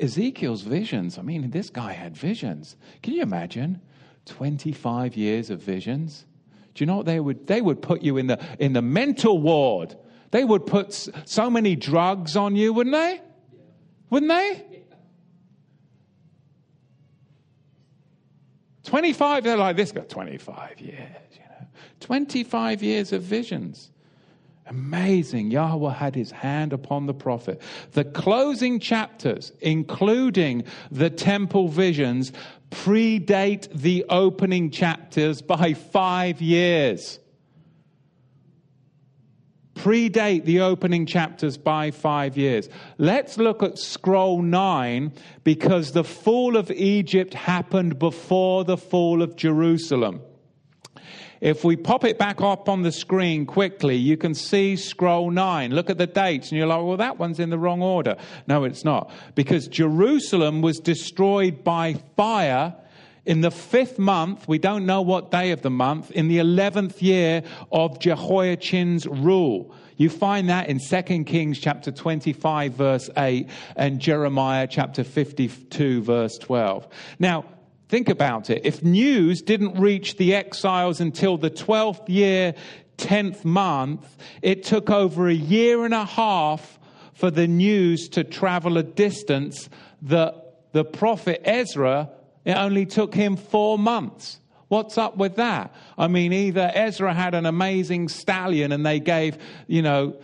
Ezekiel's visions, I mean, this guy had visions. Can you imagine? 25 years of visions. Do you know what they would? They would put you in the, in the mental ward. They would put so many drugs on you, wouldn't they? Wouldn't they? 25, they're like, this got 25 years, you know. 25 years of visions. Amazing. Yahweh had his hand upon the prophet. The closing chapters, including the temple visions, predate the opening chapters by five years. Predate the opening chapters by five years. Let's look at scroll nine because the fall of Egypt happened before the fall of Jerusalem. If we pop it back up on the screen quickly, you can see scroll nine. Look at the dates, and you're like, well, that one's in the wrong order. No, it's not. Because Jerusalem was destroyed by fire in the fifth month, we don't know what day of the month, in the 11th year of Jehoiachin's rule. You find that in 2 Kings chapter 25 verse 8 and Jeremiah chapter 52 verse 12. Now, Think about it. If news didn't reach the exiles until the 12th year, 10th month, it took over a year and a half for the news to travel a distance that the prophet Ezra, it only took him four months. What's up with that? I mean, either Ezra had an amazing stallion and they gave, you know,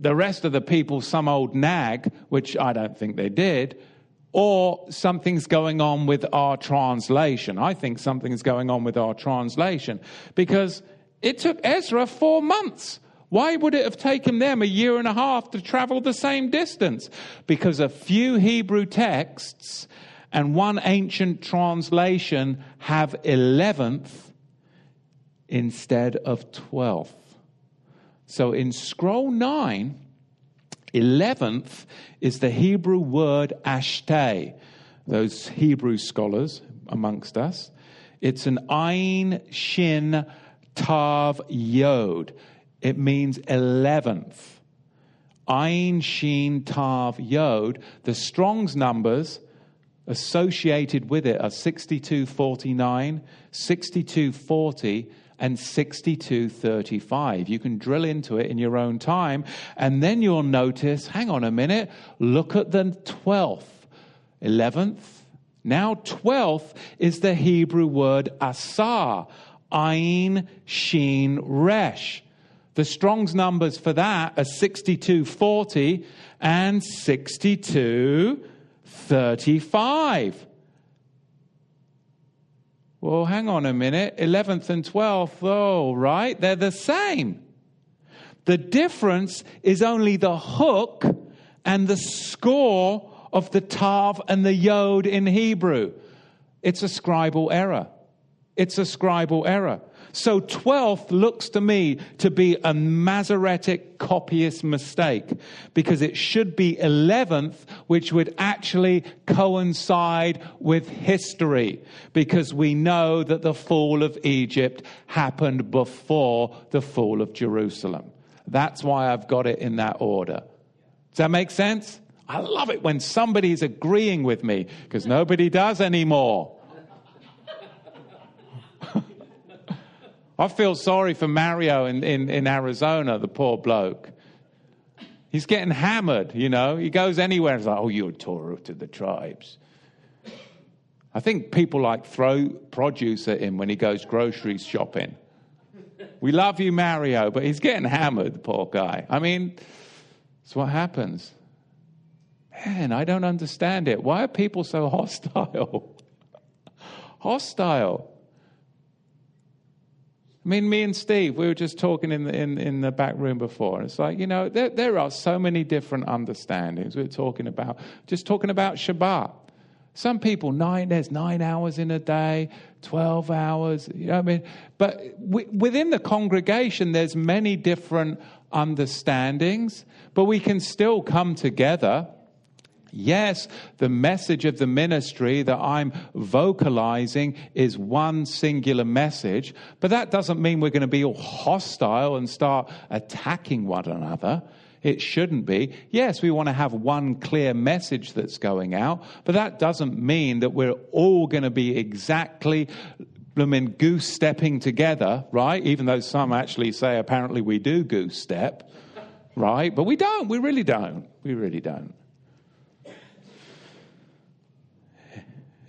the rest of the people some old nag, which I don't think they did, or something's going on with our translation. I think something's going on with our translation because it took Ezra four months. Why would it have taken them a year and a half to travel the same distance? Because a few Hebrew texts and one ancient translation have 11th instead of 12th. So in scroll 9, 11th is the Hebrew word ashtay. Those Hebrew scholars amongst us. It's an Ayin Shin Tav Yod. It means 11th. Ayin Shin Tav Yod. The Strong's numbers associated with it are 6249, 6240, and 6235. You can drill into it in your own time, and then you'll notice hang on a minute, look at the 12th, 11th. Now, 12th is the Hebrew word asar, ayin, sheen, resh. The Strong's numbers for that are 6240 and 6235. Well, hang on a minute. 11th and 12th, oh, right, they're the same. The difference is only the hook and the score of the tav and the yod in Hebrew. It's a scribal error. It's a scribal error. So 12th looks to me to be a Masoretic copyist mistake because it should be 11th, which would actually coincide with history because we know that the fall of Egypt happened before the fall of Jerusalem. That's why I've got it in that order. Does that make sense? I love it when somebody's agreeing with me because nobody does anymore. I feel sorry for Mario in, in, in Arizona, the poor bloke. He's getting hammered, you know. He goes anywhere and it's like, oh, you're a Torah to the tribes. I think people like throw produce at him when he goes grocery shopping. We love you, Mario, but he's getting hammered, the poor guy. I mean, it's what happens. Man, I don't understand it. Why are people so hostile? hostile. I mean, me and Steve, we were just talking in the, in, in the back room before. It's like, you know, there, there are so many different understandings. We are talking about, just talking about Shabbat. Some people, nine, there's nine hours in a day, 12 hours. You know what I mean? But within the congregation, there's many different understandings, but we can still come together. Yes, the message of the ministry that I'm vocalizing is one singular message, but that doesn't mean we're going to be all hostile and start attacking one another. It shouldn't be. Yes, we want to have one clear message that's going out, but that doesn't mean that we're all going to be exactly mean, goose stepping together, right? Even though some actually say apparently we do goose step, right? But we don't. We really don't. We really don't.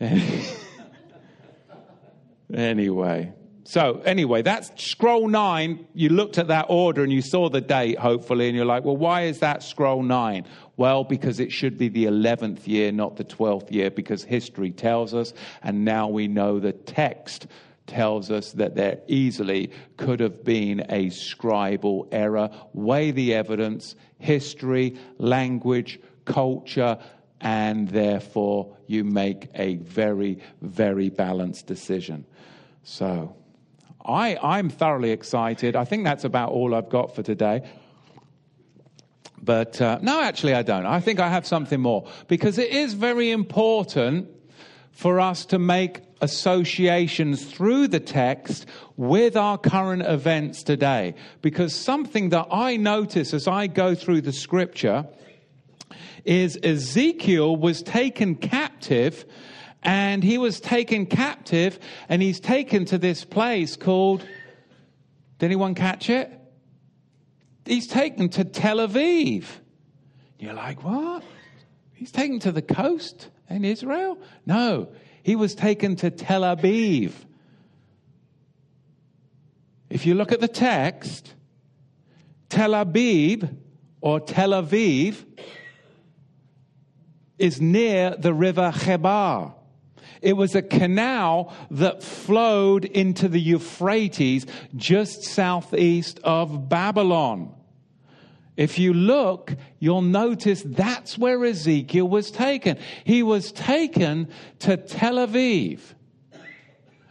anyway. So, anyway, that's scroll nine. You looked at that order and you saw the date, hopefully, and you're like, well, why is that scroll nine? Well, because it should be the 11th year, not the 12th year, because history tells us, and now we know the text tells us that there easily could have been a scribal error. Weigh the evidence, history, language, culture, and therefore you make a very, very balanced decision. So, I, I'm thoroughly excited. I think that's about all I've got for today. But uh, no, actually, I don't. I think I have something more because it is very important for us to make associations through the text with our current events today. Because something that I notice as I go through the scripture is Ezekiel was taken captive and he was taken captive and he's taken to this place called, did anyone catch it? He's taken to Tel Aviv. You're like, what? He's taken to the coast in Israel? No, he was taken to Tel Aviv. If you look at the text, Tel Aviv or Tel Aviv is near the river Chebar. It was a canal that flowed into the Euphrates just southeast of Babylon. If you look, you'll notice that's where Ezekiel was taken. He was taken to Tel Aviv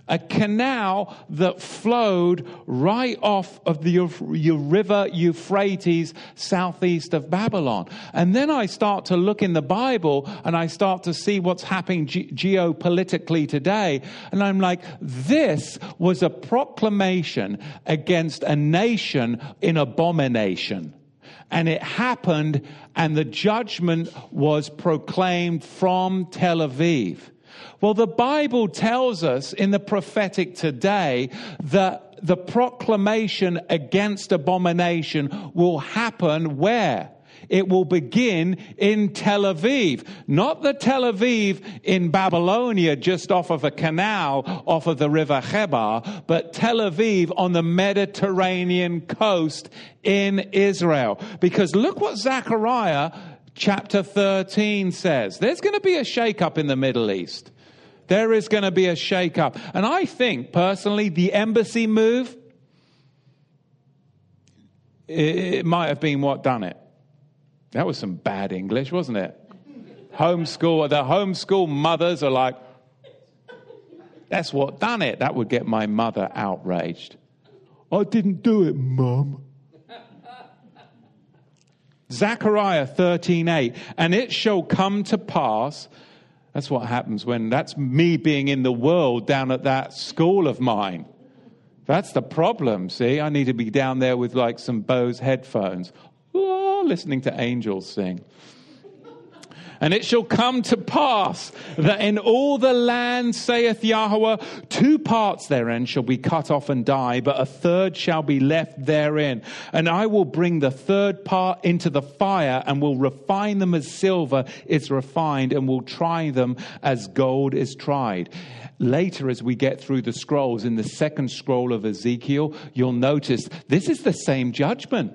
a canal that flowed right off of the river Euphrates southeast of Babylon. And then I start to look in the Bible and I start to see what's happening ge- geopolitically today. And I'm like, this was a proclamation against a nation in abomination. And it happened, and the judgment was proclaimed from Tel Aviv. Well, the Bible tells us in the prophetic today that the proclamation against abomination will happen where? It will begin in Tel Aviv, not the Tel Aviv in Babylonia, just off of a canal off of the river Chebar, but Tel Aviv on the Mediterranean coast in Israel. Because look what Zechariah chapter 13 says. There's going to be a shakeup in the Middle East. There is going to be a shakeup. And I think, personally, the embassy move, it might have been what done it. That was some bad English, wasn't it? Homeschool, the homeschool mothers are like, that's what done it. That would get my mother outraged. I didn't do it, mum. Zechariah 13:8 and it shall come to pass that's what happens when that's me being in the world down at that school of mine. That's the problem, see? I need to be down there with like some Bose headphones, oh, listening to angels sing. And it shall come to pass that in all the land, saith Yahweh, two parts therein shall be cut off and die, but a third shall be left therein. And I will bring the third part into the fire and will refine them as silver is refined and will try them as gold is tried later as we get through the scrolls in the second scroll of Ezekiel, you'll notice this is the same judgment.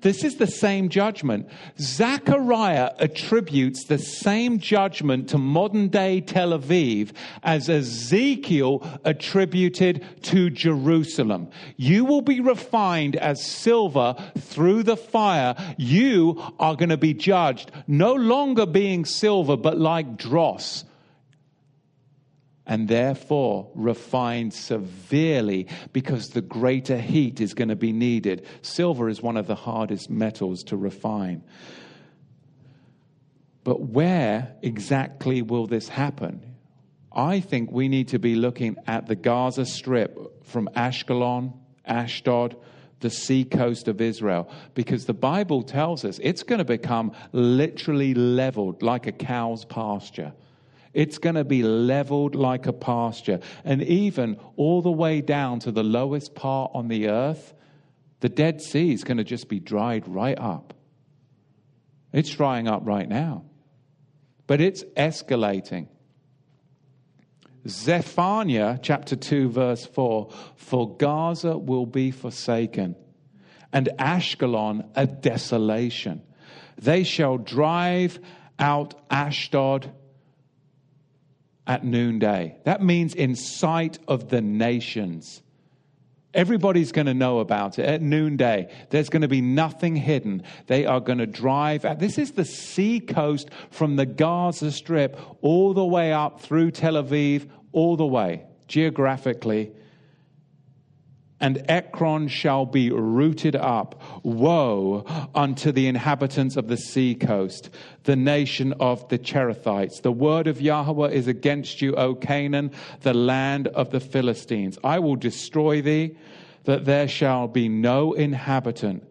This is the same judgment. Zechariah attributes the same judgment to modern day Tel Aviv as Ezekiel attributed to Jerusalem. You will be refined as silver through the fire. You are going to be judged no longer being silver, but like dross and therefore refined severely because the greater heat is going to be needed. Silver is one of the hardest metals to refine. But where exactly will this happen? I think we need to be looking at the Gaza Strip from Ashkelon, Ashdod, the seacoast of Israel, because the Bible tells us it's going to become literally leveled like a cow's pasture. It's going to be leveled like a pasture. And even all the way down to the lowest part on the earth, the Dead Sea is going to just be dried right up. It's drying up right now. But it's escalating. Zephaniah chapter 2, verse 4 For Gaza will be forsaken, and Ashkelon a desolation. They shall drive out Ashdod at noonday. That means in sight of the nations. Everybody's going to know about it at noonday. There's going to be nothing hidden. They are going to drive. This is the sea coast from the Gaza Strip all the way up through Tel Aviv, all the way geographically and Ekron shall be rooted up. Woe unto the inhabitants of the sea coast, the nation of the Cherethites. The word of Yahweh is against you, O Canaan, the land of the Philistines. I will destroy thee, that there shall be no inhabitant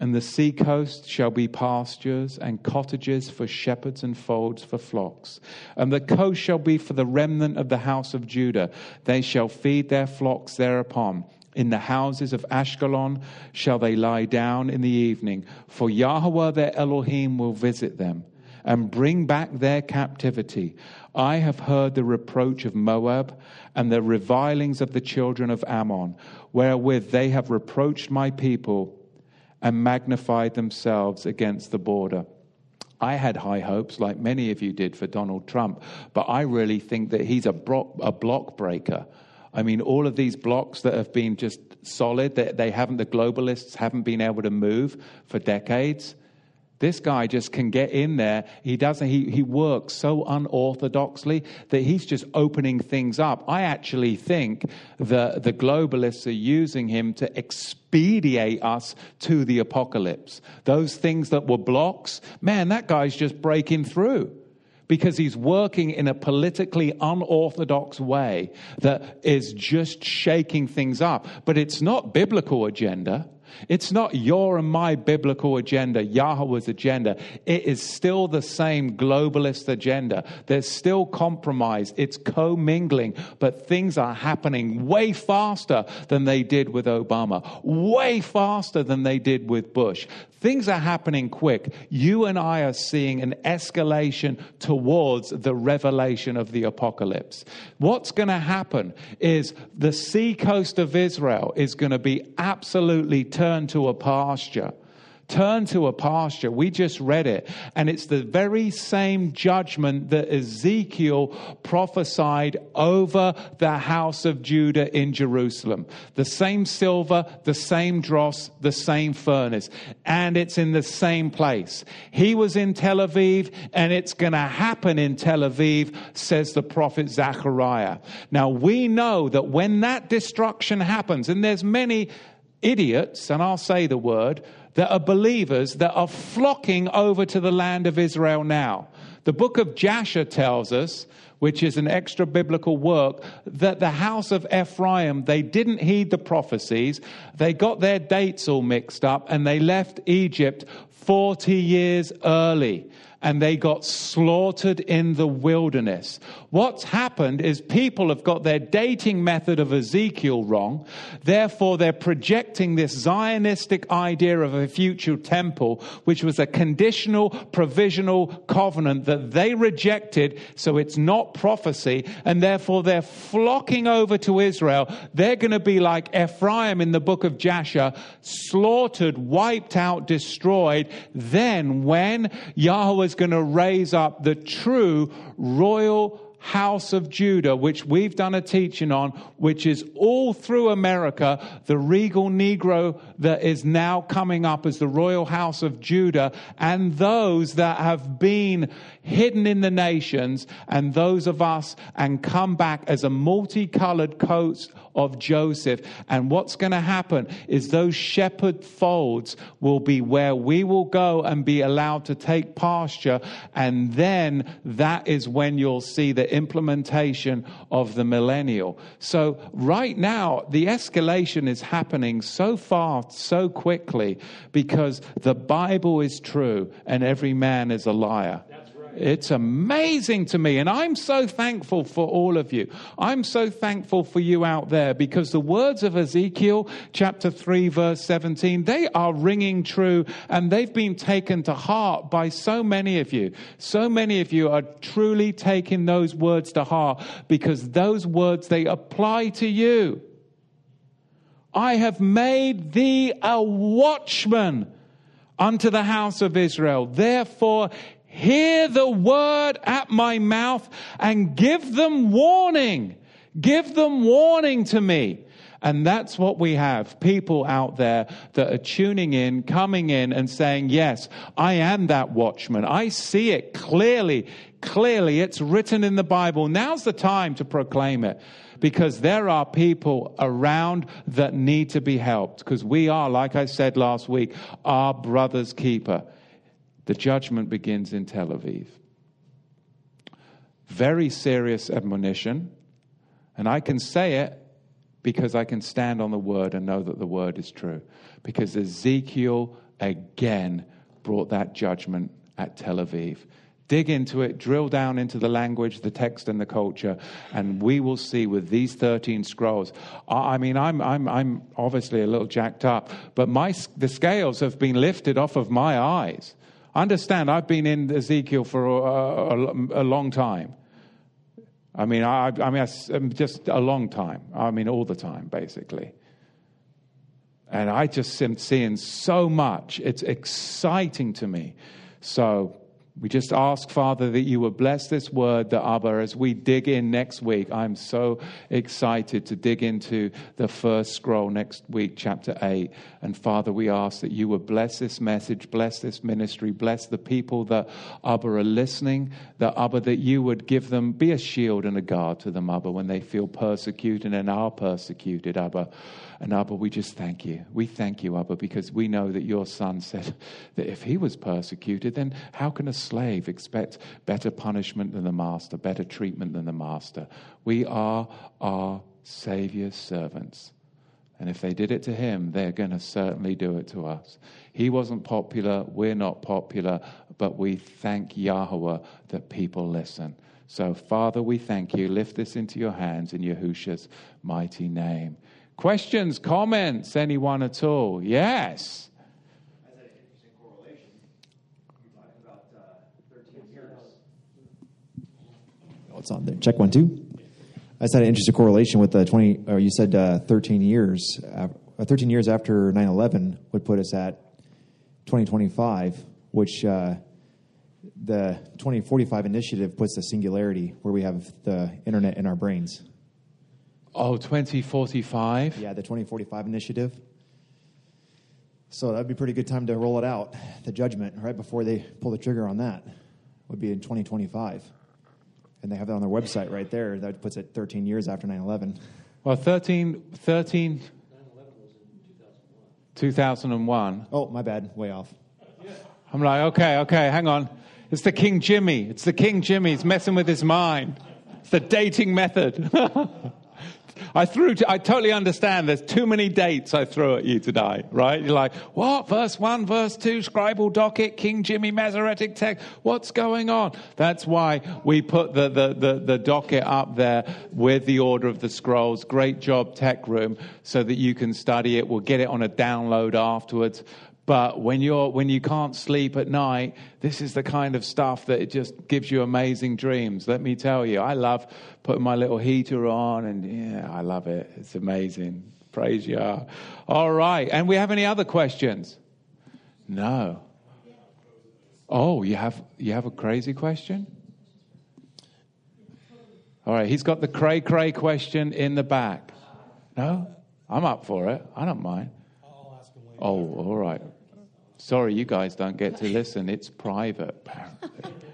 and the seacoast shall be pastures and cottages for shepherds and folds for flocks. And the coast shall be for the remnant of the house of Judah. They shall feed their flocks thereupon. In the houses of Ashkelon shall they lie down in the evening, for Yahweh their Elohim will visit them and bring back their captivity. I have heard the reproach of Moab and the revilings of the children of Ammon, wherewith they have reproached my people and magnified themselves against the border. I had high hopes, like many of you did, for Donald Trump, but I really think that he's a, bro- a block breaker. I mean, all of these blocks that have been just solid, they, they haven't, the globalists haven't been able to move for decades. This guy just can get in there. He doesn't, he, he works so unorthodoxly that he's just opening things up. I actually think that the globalists are using him to expedite us to the apocalypse. Those things that were blocks, man, that guy's just breaking through because he's working in a politically unorthodox way that is just shaking things up. But it's not biblical agenda. It's not your and my biblical agenda, Yahweh's agenda. It is still the same globalist agenda. There's still compromise. It's commingling, but things are happening way faster than they did with Obama, way faster than they did with Bush. Things are happening quick. You and I are seeing an escalation towards the revelation of the apocalypse. What's going to happen is the seacoast of Israel is going to be absolutely turned to a pasture. Turn to a pasture. We just read it. And it's the very same judgment that Ezekiel prophesied over the house of Judah in Jerusalem. The same silver, the same dross, the same furnace. And it's in the same place. He was in Tel Aviv, and it's going to happen in Tel Aviv, says the prophet Zechariah. Now we know that when that destruction happens, and there's many idiots, and I'll say the word, that are believers that are flocking over to the land of Israel now. The book of Jasher tells us, which is an extra biblical work, that the house of Ephraim, they didn't heed the prophecies. They got their dates all mixed up and they left Egypt 40 years early and they got slaughtered in the wilderness. What's happened is people have got their dating method of Ezekiel wrong. Therefore, they're projecting this Zionistic idea of a future temple, which was a conditional, provisional covenant that they rejected. So it's not prophecy. And therefore, they're flocking over to Israel. They're going to be like Ephraim in the book of Jasher, slaughtered, wiped out, destroyed. Then, when Yahweh is going to raise up the true royal house of Judah, which we've done a teaching on, which is all through America, the regal Negro that is now coming up as the royal house of Judah, and those that have been hidden in the nations, and those of us, and come back as a multicolored coat of Joseph. And what's going to happen is those shepherd folds will be where we will go and be allowed to take pasture. And then that is when you'll see the implementation of the millennial. So right now, the escalation is happening so fast, so quickly, because the Bible is true and every man is a liar. It's amazing to me. And I'm so thankful for all of you. I'm so thankful for you out there because the words of Ezekiel chapter 3 verse 17, they are ringing true and they've been taken to heart by so many of you. So many of you are truly taking those words to heart because those words, they apply to you. I have made thee a watchman unto the house of Israel. Therefore, hear the word at my mouth and give them warning. Give them warning to me. And that's what we have people out there that are tuning in, coming in, and saying, Yes, I am that watchman. I see it clearly, clearly. It's written in the Bible. Now's the time to proclaim it because there are people around that need to be helped because we are, like I said last week, our brother's keeper. The judgment begins in Tel Aviv. Very serious admonition. And I can say it because I can stand on the word and know that the word is true. Because Ezekiel again brought that judgment at Tel Aviv. Dig into it, drill down into the language, the text, and the culture, and we will see with these 13 scrolls. I mean, I'm, I'm, I'm obviously a little jacked up, but my, the scales have been lifted off of my eyes. Understand, I've been in Ezekiel for a, a, a long time. I mean, I, I mean, I, um, just a long time. I mean, all the time, basically. And I just am seeing so much. It's exciting to me. So we just ask, Father, that you would bless this word, the Abba, as we dig in next week. I'm so excited to dig into the first scroll next week, chapter 8. And Father, we ask that you would bless this message, bless this ministry, bless the people that, Abba, are listening, that, Abba, that you would give them, be a shield and a guard to them, Abba, when they feel persecuted and are persecuted, Abba. And Abba, we just thank you. We thank you, Abba, because we know that your son said that if he was persecuted, then how can a slave expect better punishment than the master, better treatment than the master? We are our Savior's servants. And if they did it to him, they're going to certainly do it to us. He wasn't popular, we're not popular, but we thank Yahweh that people listen. So, Father, we thank you. Lift this into your hands in Yahushua's mighty name. Questions, comments, anyone at all? Yes. Oh, it's on there. Check one, two. I said an interesting correlation with the 20, or you said uh, 13 years. Uh, 13 years after 9 11 would put us at 2025, which uh, the 2045 initiative puts the singularity where we have the internet in our brains. Oh, 2045? Yeah, the 2045 initiative. So that'd be a pretty good time to roll it out. The judgment, right before they pull the trigger on that, would be in 2025. And they have that on their website right there. That puts it 13 years after 9 11. Well, 13, 13 2001. Oh, my bad. Way off. I'm like, okay, okay, hang on. It's the King Jimmy. It's the King Jimmy. He's messing with his mind. It's the dating method. I threw, to, I totally understand there's too many dates I throw at you today, right? You're like, what? Verse 1, verse 2, scribal docket, King Jimmy Masoretic text. What's going on? That's why we put the, the, the, the docket up there with the order of the scrolls. Great job, Tech Room, so that you can study it. We'll get it on a download afterwards. But when you're when you can't sleep at night, this is the kind of stuff that it just gives you amazing dreams. Let me tell you, I love putting my little heater on, and yeah, I love it. It's amazing. Praise you. All right, and we have any other questions? No. Oh, you have you have a crazy question? All right, he's got the cray cray question in the back. No? I'm up for it. I don't mind. Oh, all right. Sorry, you guys don't get to listen. It's private, apparently.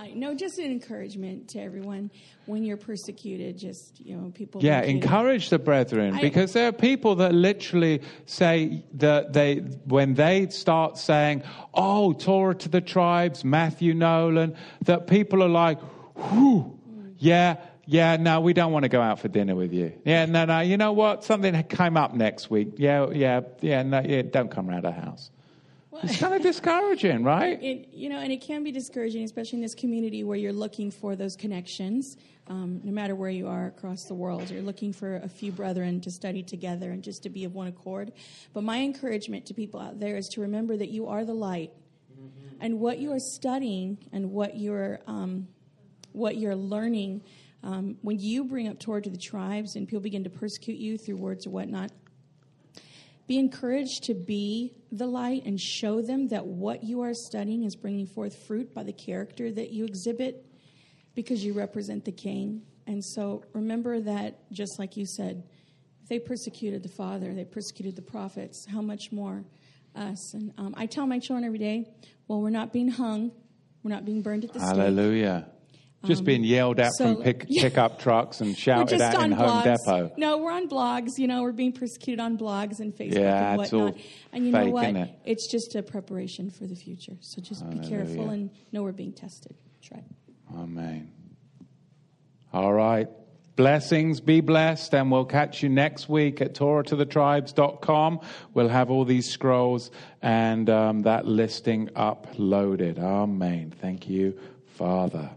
Uh, no, just an encouragement to everyone when you're persecuted. Just you know, people. Yeah, encourage the brethren I- because there are people that literally say that they, when they start saying, "Oh, Torah to the tribes," Matthew Nolan, that people are like, "Whew, yeah." Yeah, no, we don't want to go out for dinner with you. Yeah, no, no. You know what? Something came up next week. Yeah, yeah, yeah. No, yeah, don't come around our house. Well, It's kind of discouraging, right? It, you know, and it can be discouraging, especially in this community where you're looking for those connections. Um, no matter where you are across the world, you're looking for a few brethren to study together and just to be of one accord. But my encouragement to people out there is to remember that you are the light, and what you are studying and what you're um, what you're learning. Um, when you bring up Torah to the tribes and people begin to persecute you through words or whatnot, be encouraged to be the light and show them that what you are studying is bringing forth fruit by the character that you exhibit because you represent the king. And so remember that, just like you said, they persecuted the Father, they persecuted the prophets, how much more us? And um, I tell my children every day, well, we're not being hung, we're not being burned at the stake. Hallelujah. Just being yelled at so- from pick, yeah. pickup trucks and shouted at in Home. Depot. No, we're on blogs. You know, we're being persecuted on blogs and Facebook Yeah, and all whatnot. And you know fake, what? isn't it? It's just a preparation for the future. So just be careful and know we're being tested. That's right. Amen. All right. Blessings, be blessed, and we'll catch you next week at TorahToTheTribes.com. We'll have all these scrolls and um, that listing uploaded. Amen. Thank you, Father.